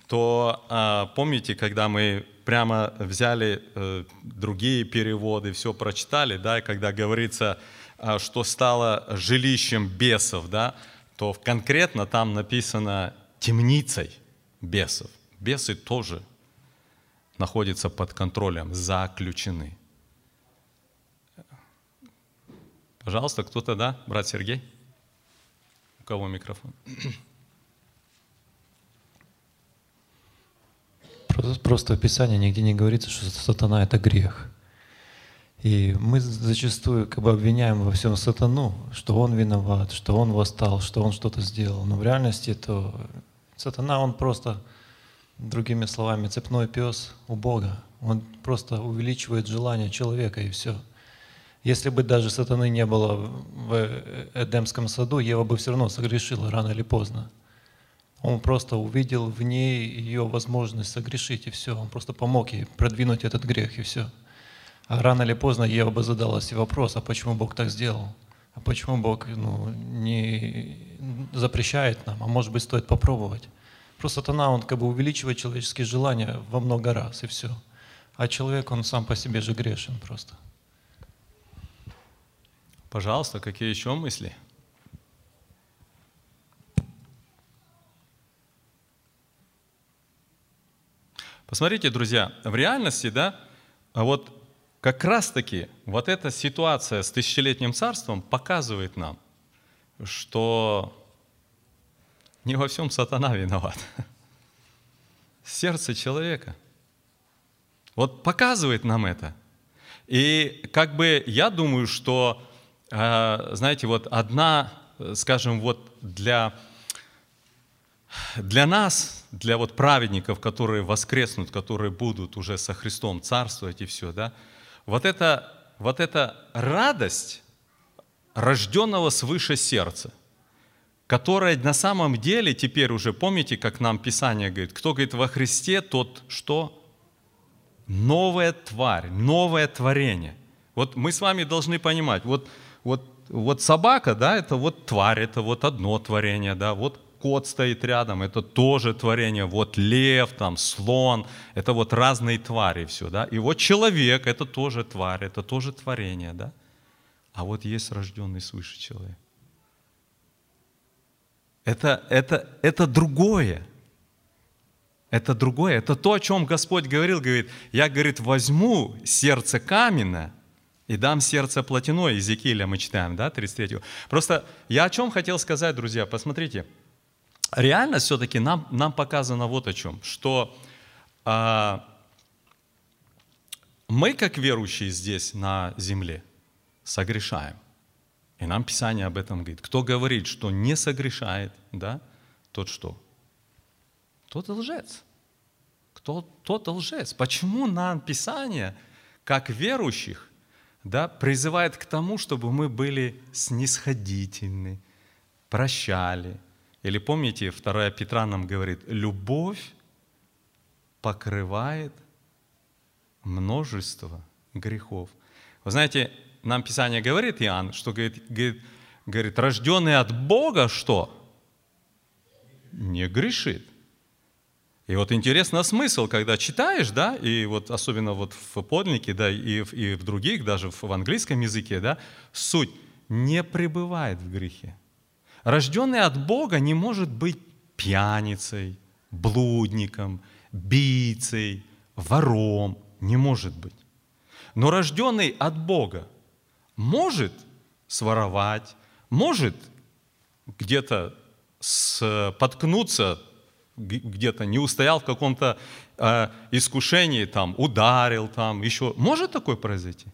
A: то а, помните, когда мы прямо взяли э, другие переводы, все прочитали, да, и когда говорится что стало жилищем бесов, да, то конкретно там написано темницей бесов. Бесы тоже находятся под контролем, заключены. Пожалуйста, кто-то, да, брат Сергей? У кого микрофон?
I: Просто в Писании нигде не говорится, что сатана — это грех. И мы зачастую как бы обвиняем во всем сатану, что он виноват, что он восстал, что он что-то сделал. Но в реальности то сатана, он просто, другими словами, цепной пес у Бога. Он просто увеличивает желание человека и все. Если бы даже сатаны не было в Эдемском саду, Ева бы все равно согрешила рано или поздно. Он просто увидел в ней ее возможность согрешить, и все. Он просто помог ей продвинуть этот грех, и все. А рано или поздно Ева бы задала вопрос, а почему Бог так сделал? А почему Бог ну, не запрещает нам? А может быть, стоит попробовать? Просто сатана, он как бы увеличивает человеческие желания во много раз, и все. А человек, он сам по себе же грешен просто.
A: Пожалуйста, какие еще мысли? Посмотрите, друзья, в реальности, да, вот как раз-таки вот эта ситуация с тысячелетним царством показывает нам, что не во всем сатана виноват. Сердце человека. Вот показывает нам это. И как бы я думаю, что, э, знаете, вот одна, скажем, вот для, для нас, для вот праведников, которые воскреснут, которые будут уже со Христом царствовать и все, да, вот эта, вот эта радость рожденного свыше сердца, которая на самом деле теперь уже, помните, как нам Писание говорит, кто говорит во Христе, тот что? Новая тварь, новое творение. Вот мы с вами должны понимать, вот, вот, вот собака, да, это вот тварь, это вот одно творение, да, вот кот стоит рядом, это тоже творение. Вот лев, там, слон, это вот разные твари все, да. И вот человек, это тоже тварь, это тоже творение, да. А вот есть рожденный свыше человек. Это, это, это другое. Это другое. Это то, о чем Господь говорил. Говорит, я, говорит, возьму сердце каменное и дам сердце плотяное. Иезекииля мы читаем, да, 33. Просто я о чем хотел сказать, друзья, посмотрите – реальность все-таки нам, нам показана вот о чем, что а, мы, как верующие здесь на земле, согрешаем. И нам Писание об этом говорит. Кто говорит, что не согрешает, да, тот что? Тот лжец. Кто, тот лжец. Почему нам Писание, как верующих, да, призывает к тому, чтобы мы были снисходительны, прощали, или помните, 2 Петра нам говорит, любовь покрывает множество грехов. Вы знаете, нам Писание говорит, Иоанн, что говорит, говорит, говорит рожденный от Бога что? Не грешит. И вот интересно смысл, когда читаешь, да, и вот особенно вот в подлиннике, да, и в, и в других, даже в, в английском языке, да, суть не пребывает в грехе. Рожденный от Бога не может быть пьяницей, блудником, бийцей, вором, не может быть. Но рожденный от Бога может своровать, может где-то споткнуться, где-то не устоял в каком-то э, искушении, там, ударил, там, еще. Может такое произойти?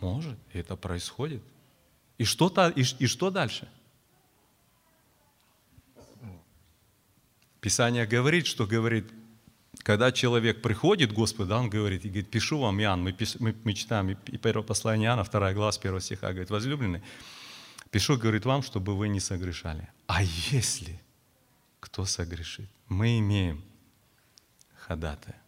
A: Может, это происходит. И что, -то, и, и что дальше? Писание говорит, что говорит, когда человек приходит к Господу, он говорит, и говорит, пишу вам, Иоанн, мы, мы, мы читаем и первое послание Иоанна, вторая глава с первого стиха, говорит, возлюбленный, пишу, говорит, вам, чтобы вы не согрешали. А если кто согрешит? Мы имеем ходатая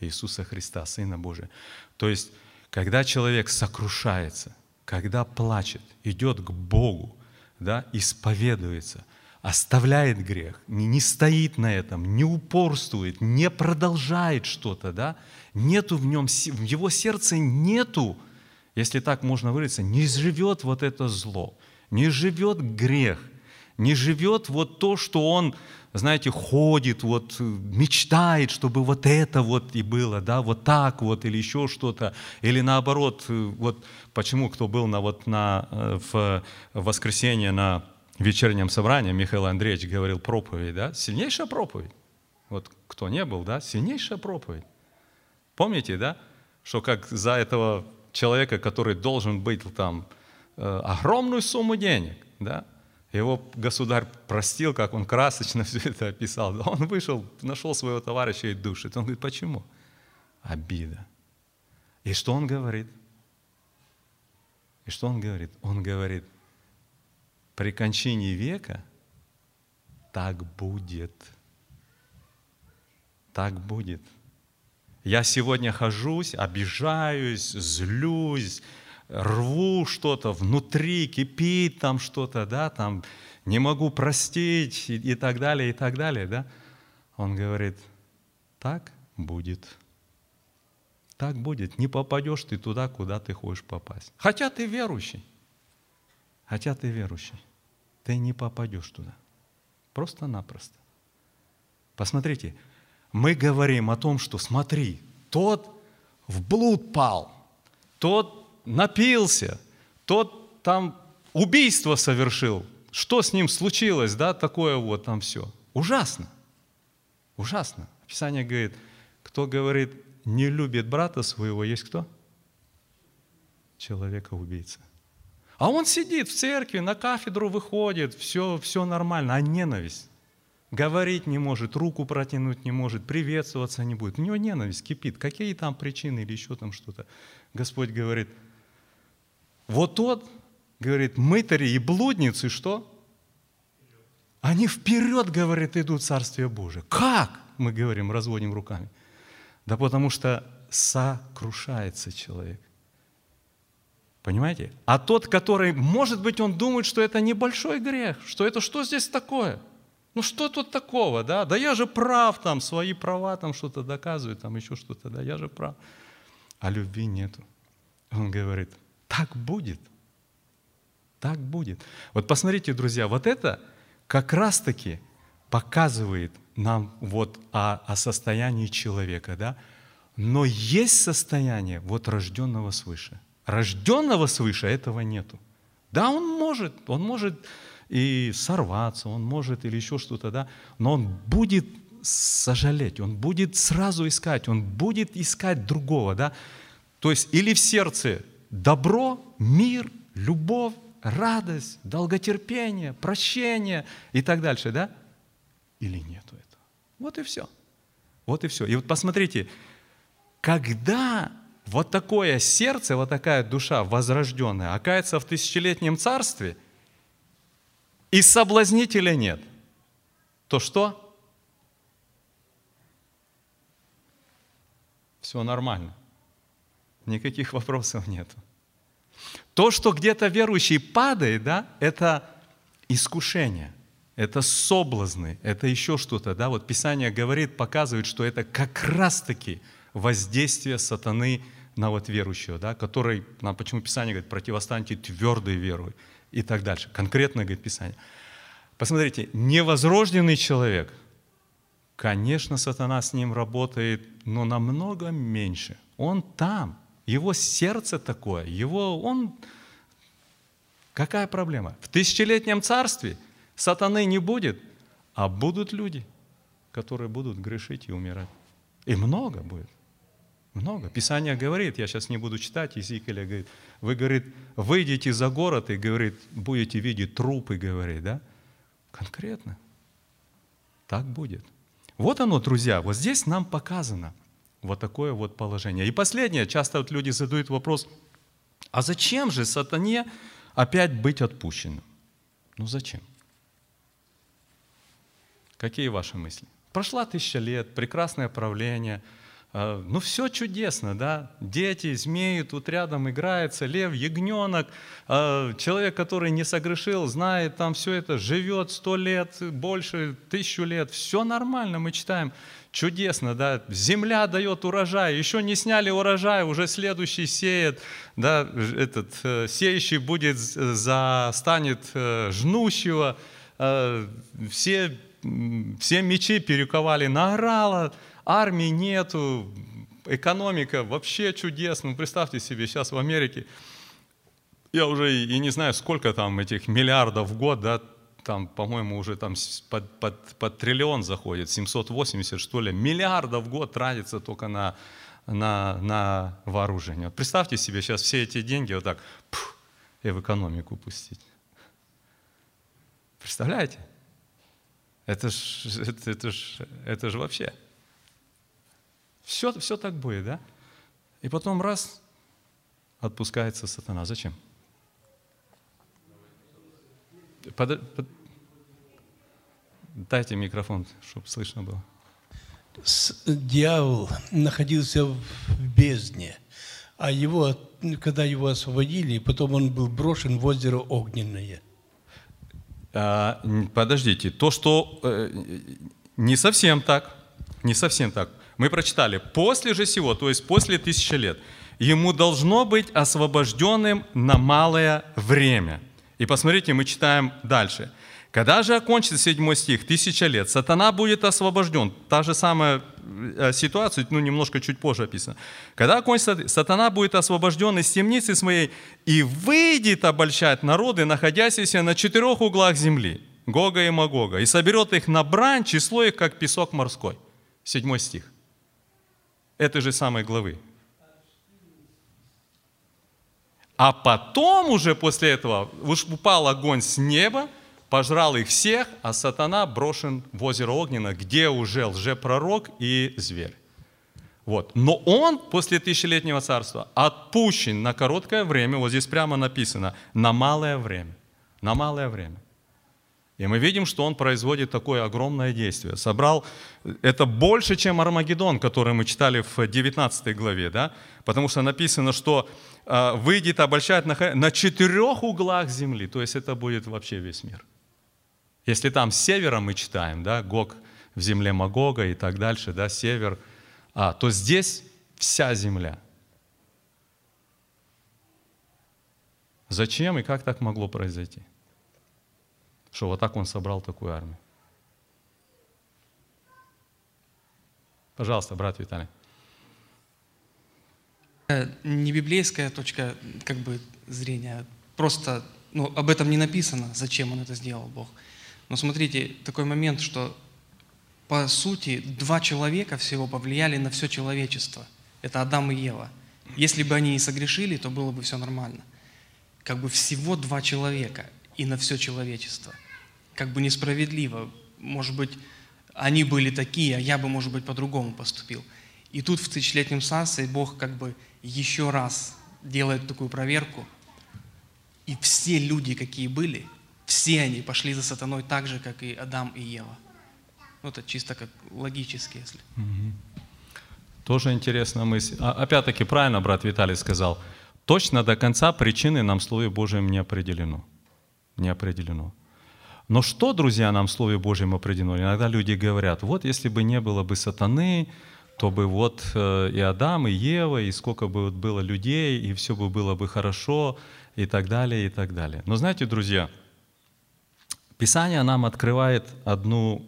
A: Иисуса Христа, Сына Божия. То есть, когда человек сокрушается, когда плачет, идет к Богу, да, исповедуется, оставляет грех, не, стоит на этом, не упорствует, не продолжает что-то, да, нету в нем, в его сердце нету, если так можно выразиться, не живет вот это зло, не живет грех – не живет вот то, что он, знаете, ходит, вот мечтает, чтобы вот это вот и было, да, вот так вот или еще что-то, или наоборот, вот почему кто был на вот на э, в воскресенье на вечернем собрании, Михаил Андреевич говорил проповедь, да, сильнейшая проповедь. Вот кто не был, да, сильнейшая проповедь. Помните, да, что как за этого человека, который должен быть там э, огромную сумму денег, да, его государь простил, как он красочно <laughs> все это описал. Он вышел, нашел своего товарища и душит. Он говорит, почему? Обида. И что он говорит? И что он говорит? Он говорит, при кончине века так будет. Так будет. Я сегодня хожусь, обижаюсь, злюсь, рву что-то внутри, кипит там что-то, да, там не могу простить и, и так далее, и так далее, да. Он говорит, так будет. Так будет. Не попадешь ты туда, куда ты хочешь попасть. Хотя ты верующий. Хотя ты верующий. Ты не попадешь туда. Просто-напросто. Посмотрите, мы говорим о том, что смотри, тот в блуд пал, тот напился, тот там убийство совершил. Что с ним случилось, да, такое вот там все. Ужасно. Ужасно. Писание говорит, кто говорит, не любит брата своего, есть кто? Человека-убийца. А он сидит в церкви, на кафедру выходит, все, все нормально, а ненависть. Говорить не может, руку протянуть не может, приветствоваться не будет. У него ненависть кипит. Какие там причины или еще там что-то. Господь говорит – вот тот, говорит, мытари и блудницы, что? Они вперед, говорит, идут в Царствие Божие. Как? Мы говорим, разводим руками. Да потому что сокрушается человек. Понимаете? А тот, который, может быть, он думает, что это небольшой грех, что это что здесь такое? Ну что тут такого, да? Да я же прав там, свои права там что-то доказываю, там еще что-то, да, я же прав. А любви нету. Он говорит, так будет. Так будет. Вот посмотрите, друзья, вот это как раз-таки показывает нам вот о, о состоянии человека, да? Но есть состояние вот рожденного свыше. Рожденного свыше этого нету. Да, он может, он может и сорваться, он может или еще что-то, да, но он будет сожалеть, он будет сразу искать, он будет искать другого, да. То есть или в сердце добро, мир, любовь, радость, долготерпение, прощение и так дальше, да? Или нету этого? Вот и все. Вот и все. И вот посмотрите, когда вот такое сердце, вот такая душа возрожденная окажется в тысячелетнем царстве, и соблазнителя нет, то что? Все нормально. Никаких вопросов нет. То, что где-то верующий падает, да, это искушение, это соблазны, это еще что-то. Да? Вот Писание говорит, показывает, что это как раз-таки воздействие сатаны на вот верующего, да, который, нам почему Писание говорит, противостаньте твердой верой и так дальше. Конкретно говорит Писание. Посмотрите, невозрожденный человек, конечно, сатана с ним работает, но намного меньше. Он там, его сердце такое, его, он... Какая проблема? В тысячелетнем царстве сатаны не будет, а будут люди, которые будут грешить и умирать. И много будет. Много. Писание говорит, я сейчас не буду читать, Иезекииля говорит, вы, говорит, выйдете за город и, говорит, будете видеть трупы, говорит, да? Конкретно. Так будет. Вот оно, друзья, вот здесь нам показано вот такое вот положение. И последнее, часто вот люди задают вопрос, а зачем же сатане опять быть отпущенным? Ну зачем? Какие ваши мысли? Прошла тысяча лет, прекрасное правление – а, ну, все чудесно, да. Дети, змеи, тут рядом играется, лев, ягненок. А, человек, который не согрешил, знает там все это, живет сто лет, больше, тысячу лет. Все нормально, мы читаем. Чудесно, да. Земля дает урожай. Еще не сняли урожай, уже следующий сеет. Да, этот э, сеющий будет, за, станет э, жнущего. А, все, все мечи перековали на армии нету, экономика вообще чудесна. Ну, представьте себе, сейчас в Америке, я уже и не знаю, сколько там этих миллиардов в год, да, там, по-моему, уже там под, под, под триллион заходит, 780, что ли, миллиардов в год тратится только на, на, на вооружение. Вот представьте себе сейчас все эти деньги вот так пух, и в экономику пустить. Представляете? Это ж, это, это ж, это ж вообще. Все, все так будет, да? И потом раз, отпускается сатана. Зачем? Под, под... Дайте микрофон, чтобы слышно было.
H: Дьявол находился в бездне, а его, когда его освободили, потом он был брошен в озеро Огненное.
A: А, подождите, то, что э, не совсем так, не совсем так. Мы прочитали, после же всего, то есть после тысячи лет, ему должно быть освобожденным на малое время. И посмотрите, мы читаем дальше. Когда же окончится седьмой стих, тысяча лет, сатана будет освобожден. Та же самая э, ситуация, ну немножко чуть позже описано. Когда окончится, сатана будет освобожден из темницы своей и выйдет обольщать народы, находящиеся на четырех углах земли, Гога и Магога, и соберет их на брань, число их, как песок морской. Седьмой стих этой же самой главы. А потом уже после этого упал огонь с неба, пожрал их всех, а сатана брошен в озеро Огненно, где уже лжепророк и зверь. Вот. Но он после тысячелетнего царства отпущен на короткое время, вот здесь прямо написано, на малое время. На малое время. И мы видим, что он производит такое огромное действие. Собрал, это больше, чем Армагеддон, который мы читали в 19 главе, да? потому что написано, что э, выйдет обольщать на, на четырех углах земли, то есть это будет вообще весь мир. Если там с севера мы читаем, да, Гог в земле Магога и так дальше, да, север, а, то здесь вся земля. Зачем и как так могло произойти? Что вот так он собрал такую армию. Пожалуйста, брат Виталий.
C: Э, не библейская точка как бы зрения, просто ну, об этом не написано, зачем он это сделал, Бог. Но смотрите, такой момент, что по сути два человека всего повлияли на все человечество. Это Адам и Ева. Если бы они и согрешили, то было бы все нормально. Как бы всего два человека и на все человечество – как бы несправедливо. Может быть, они были такие, а я бы, может быть, по-другому поступил. И тут в тысячелетнем царстве Бог как бы еще раз делает такую проверку. И все люди, какие были, все они пошли за сатаной так же, как и Адам и Ева. Ну, это чисто как логически, если.
A: Тоже интересная мысль. А, опять-таки, правильно брат Виталий сказал, точно до конца причины нам Слове Божьем не определено. Не определено. Но что, друзья, нам в Слове Божьем определено? Иногда люди говорят, вот если бы не было бы сатаны, то бы вот э, и Адам, и Ева, и сколько бы вот было людей, и все бы было бы хорошо, и так далее, и так далее. Но знаете, друзья, Писание нам открывает одну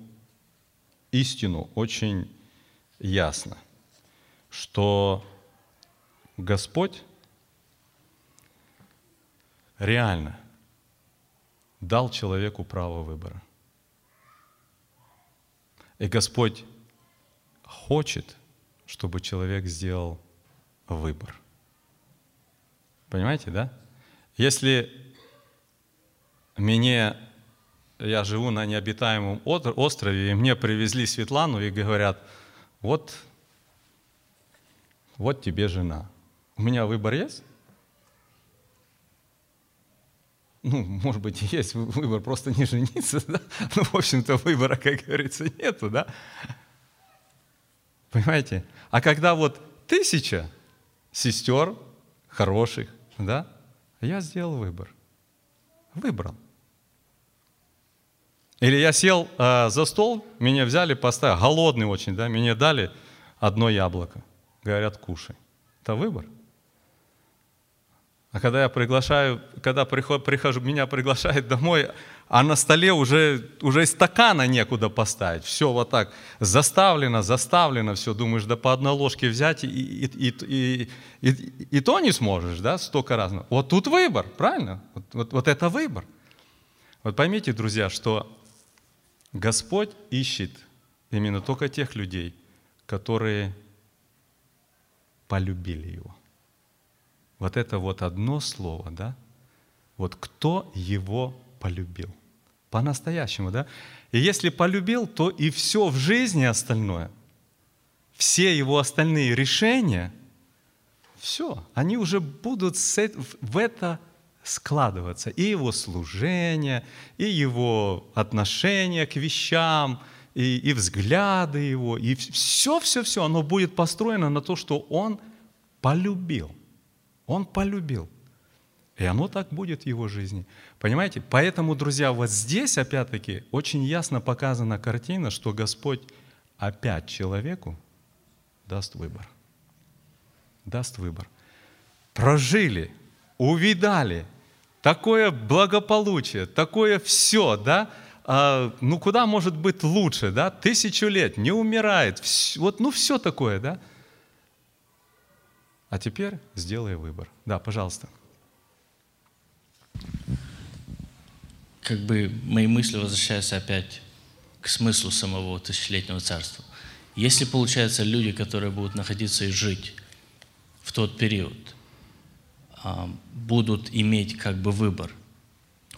A: истину очень ясно, что Господь реально дал человеку право выбора. И Господь хочет, чтобы человек сделал выбор. Понимаете, да? Если мне, я живу на необитаемом острове, и мне привезли Светлану и говорят, вот, вот тебе жена. У меня выбор есть? Ну, может быть, есть выбор просто не жениться, <laughs> да? Ну, в общем-то, выбора, как говорится, нету, да? Понимаете? А когда вот тысяча сестер хороших, да, я сделал выбор. Выбрал. Или я сел э, за стол, меня взяли, поставили, голодный очень, да, мне дали одно яблоко. Говорят, кушай. Это выбор. А когда я приглашаю, когда прихожу, меня приглашают домой, а на столе уже, уже стакана некуда поставить. Все вот так заставлено, заставлено, все. Думаешь, да по одной ложке взять и, и, и, и, и, и то не сможешь, да, столько разного. Вот тут выбор, правильно? Вот, вот, вот это выбор. Вот поймите, друзья, что Господь ищет именно только тех людей, которые полюбили Его. Вот это вот одно слово, да? Вот кто его полюбил? По-настоящему, да? И если полюбил, то и все в жизни остальное, все его остальные решения, все, они уже будут в это складываться. И его служение, и его отношение к вещам, и, и взгляды его, и все-все-все, оно будет построено на то, что он полюбил. Он полюбил. И оно так будет в его жизни. Понимаете? Поэтому, друзья, вот здесь, опять-таки, очень ясно показана картина, что Господь опять человеку даст выбор. Даст выбор. Прожили, увидали, такое благополучие, такое все, да? А, ну куда может быть лучше, да? Тысячу лет, не умирает, все, вот ну все такое, да? А теперь сделай выбор. Да, пожалуйста.
B: Как бы мои мысли возвращаются опять к смыслу самого тысячелетнего царства. Если, получается, люди, которые будут находиться и жить в тот период, а, будут иметь как бы выбор,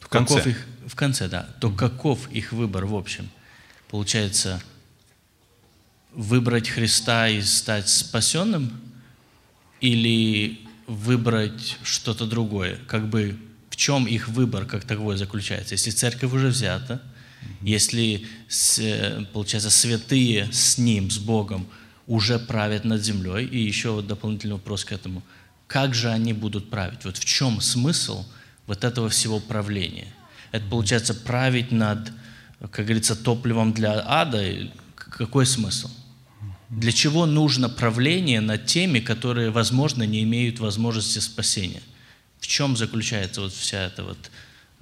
A: в конце,
B: каков их, в конце да, то каков их выбор в общем? Получается, выбрать Христа и стать спасенным – или выбрать что-то другое? Как бы в чем их выбор как таковой заключается? Если церковь уже взята, если, получается, святые с Ним, с Богом, уже правят над землей, и еще вот дополнительный вопрос к этому, как же они будут править? Вот в чем смысл вот этого всего правления? Это получается править над, как говорится, топливом для ада? Какой смысл? Для чего нужно правление над теми, которые, возможно, не имеют возможности спасения? В чем заключается вот вся эта вот,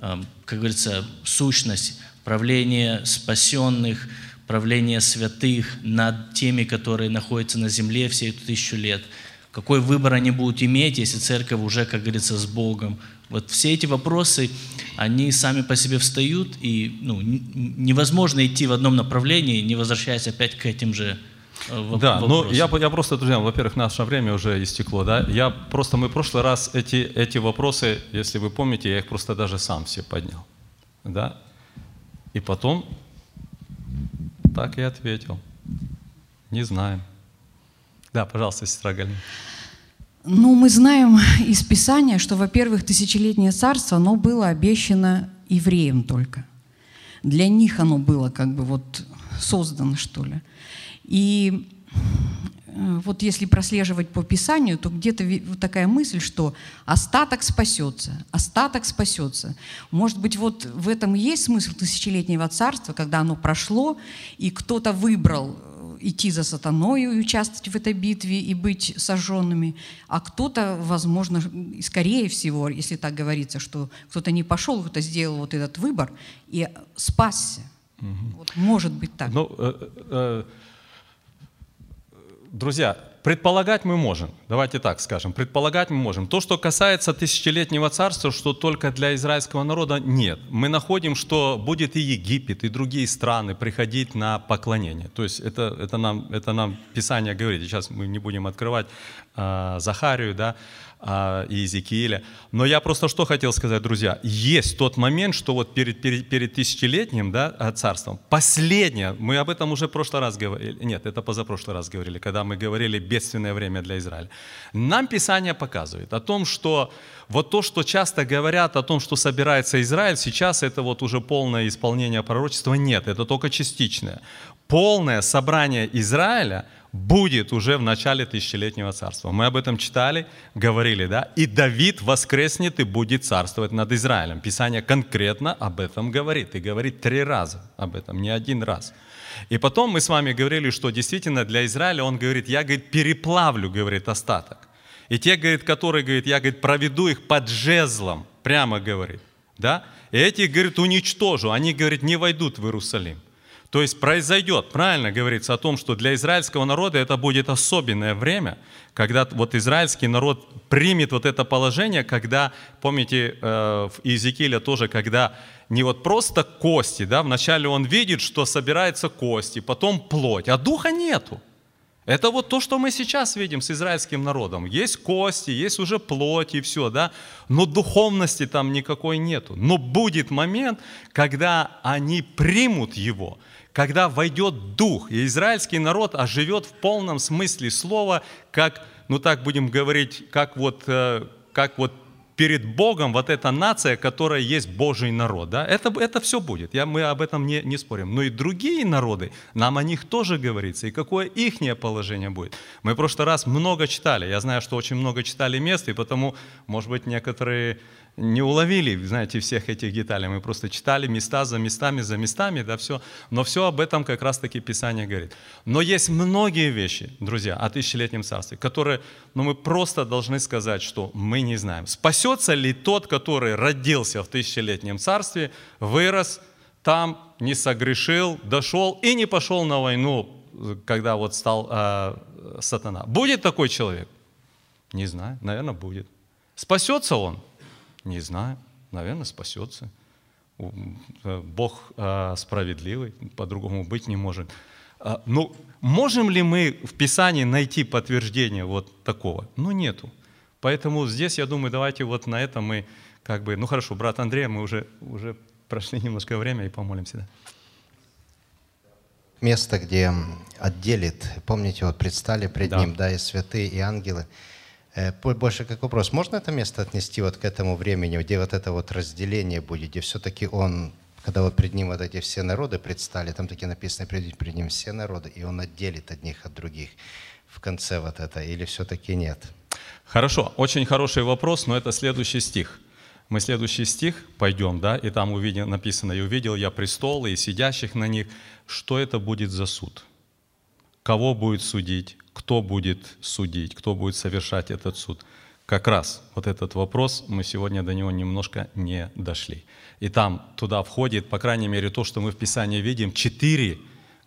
B: эм, как говорится, сущность правления спасенных, правления святых над теми, которые находятся на земле все эту тысячу лет? Какой выбор они будут иметь, если церковь уже, как говорится, с Богом? Вот все эти вопросы, они сами по себе встают, и ну, невозможно идти в одном направлении, не возвращаясь опять к этим же
A: Э, да, ну я, я просто, друзья, во-первых, наше время уже истекло, да. Я просто, мы в прошлый раз эти, эти вопросы, если вы помните, я их просто даже сам все поднял, да. И потом так и ответил. Не знаем. Да, пожалуйста, сестра Галина.
J: Ну, мы знаем из Писания, что, во-первых, тысячелетнее царство, оно было обещано евреям только. Для них оно было как бы вот создано, что ли. И э, вот если прослеживать по Писанию, то где-то вот такая мысль, что остаток спасется, остаток спасется. Может быть, вот в этом и есть смысл тысячелетнего царства, когда оно прошло, и кто-то выбрал э, идти за сатаною и участвовать в этой битве и быть сожженными, а кто-то, возможно, скорее всего, если так говорится, что кто-то не пошел, кто-то сделал вот этот выбор и спасся. Вот может быть так.
A: Ну, э, э, друзья, предполагать мы можем. Давайте так скажем. Предполагать мы можем. То, что касается тысячелетнего царства, что только для израильского народа, нет. Мы находим, что будет и Египет, и другие страны приходить на поклонение. То есть это, это, нам, это нам Писание говорит. Сейчас мы не будем открывать э, Захарию, да, и Иезекииля. Но я просто что хотел сказать, друзья. Есть тот момент, что вот перед, перед, перед тысячелетним да, а, царством, последнее, мы об этом уже в прошлый раз говорили, нет, это позапрошлый раз говорили, когда мы говорили бедственное время для Израиля. Нам Писание показывает о том, что вот то, что часто говорят о том, что собирается Израиль, сейчас это вот уже полное исполнение пророчества, нет, это только частичное. Полное собрание Израиля – будет уже в начале тысячелетнего царства. Мы об этом читали, говорили, да? И Давид воскреснет и будет царствовать над Израилем. Писание конкретно об этом говорит. И говорит три раза об этом, не один раз. И потом мы с вами говорили, что действительно для Израиля он говорит, я, говорит, переплавлю, говорит, остаток. И те, говорит, которые, говорит, я, говорит, проведу их под жезлом, прямо говорит, да? И эти, говорит, уничтожу, они, говорит, не войдут в Иерусалим. То есть произойдет, правильно говорится о том, что для израильского народа это будет особенное время, когда вот израильский народ примет вот это положение, когда, помните, э, в Иезекииле тоже, когда не вот просто кости, да, вначале он видит, что собираются кости, потом плоть, а духа нету. Это вот то, что мы сейчас видим с израильским народом. Есть кости, есть уже плоть и все, да, но духовности там никакой нету. Но будет момент, когда они примут его – когда войдет дух, и израильский народ оживет в полном смысле слова, как, ну так будем говорить, как вот, э, как вот перед Богом вот эта нация, которая есть Божий народ. Да? Это, это все будет, я, мы об этом не, не спорим. Но и другие народы, нам о них тоже говорится, и какое их положение будет. Мы в прошлый раз много читали, я знаю, что очень много читали мест, и потому, может быть, некоторые не уловили, знаете, всех этих деталей. Мы просто читали места за местами, за местами, да, все. Но все об этом как раз-таки Писание говорит. Но есть многие вещи, друзья, о тысячелетнем царстве, которые, ну, мы просто должны сказать, что мы не знаем. Спасется ли тот, который родился в тысячелетнем царстве, вырос там, не согрешил, дошел и не пошел на войну, когда вот стал э, сатана. Будет такой человек? Не знаю, наверное, будет. Спасется он? Не знаю, наверное, спасется. Э, Бог э, справедливый, по-другому быть не может. А, ну, можем ли мы в Писании найти подтверждение вот такого? Ну, нету. Поэтому здесь, я думаю, давайте вот на этом мы как бы... Ну, хорошо, брат Андрей, мы уже, уже прошли немножко время и помолимся. Да?
K: Место, где отделит, помните, вот предстали пред да. ним, да, и святые, и ангелы – больше как вопрос, можно это место отнести вот к этому времени, где вот это вот разделение будет, где все-таки он, когда вот пред ним вот эти все народы предстали, там таки написано, придут пред ним все народы, и он отделит одних от других в конце вот это, или все-таки нет?
A: Хорошо, очень хороший вопрос, но это следующий стих. Мы следующий стих пойдем, да, и там увидел, написано, «И увидел я престолы и сидящих на них». Что это будет за суд? Кого будет судить? Кто будет судить, кто будет совершать этот суд. Как раз вот этот вопрос, мы сегодня до него немножко не дошли. И там туда входит, по крайней мере, то, что мы в Писании видим, четыре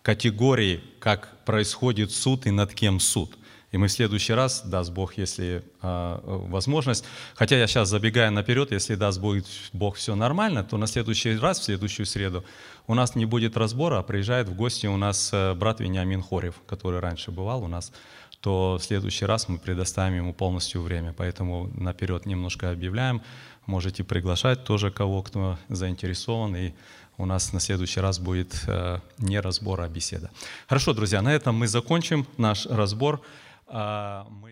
A: категории, как происходит суд и над кем суд. И мы в следующий раз, даст Бог, если э, возможность, хотя я сейчас забегаю наперед, если даст Бог, Бог все нормально, то на следующий раз, в следующую среду, у нас не будет разбора, а приезжает в гости у нас э, брат Вениамин Хорев, который раньше бывал у нас, то в следующий раз мы предоставим ему полностью время. Поэтому наперед немножко объявляем. Можете приглашать тоже кого, кто заинтересован, и у нас на следующий раз будет э, не разбор, а беседа. Хорошо, друзья, на этом мы закончим наш разбор. А, мы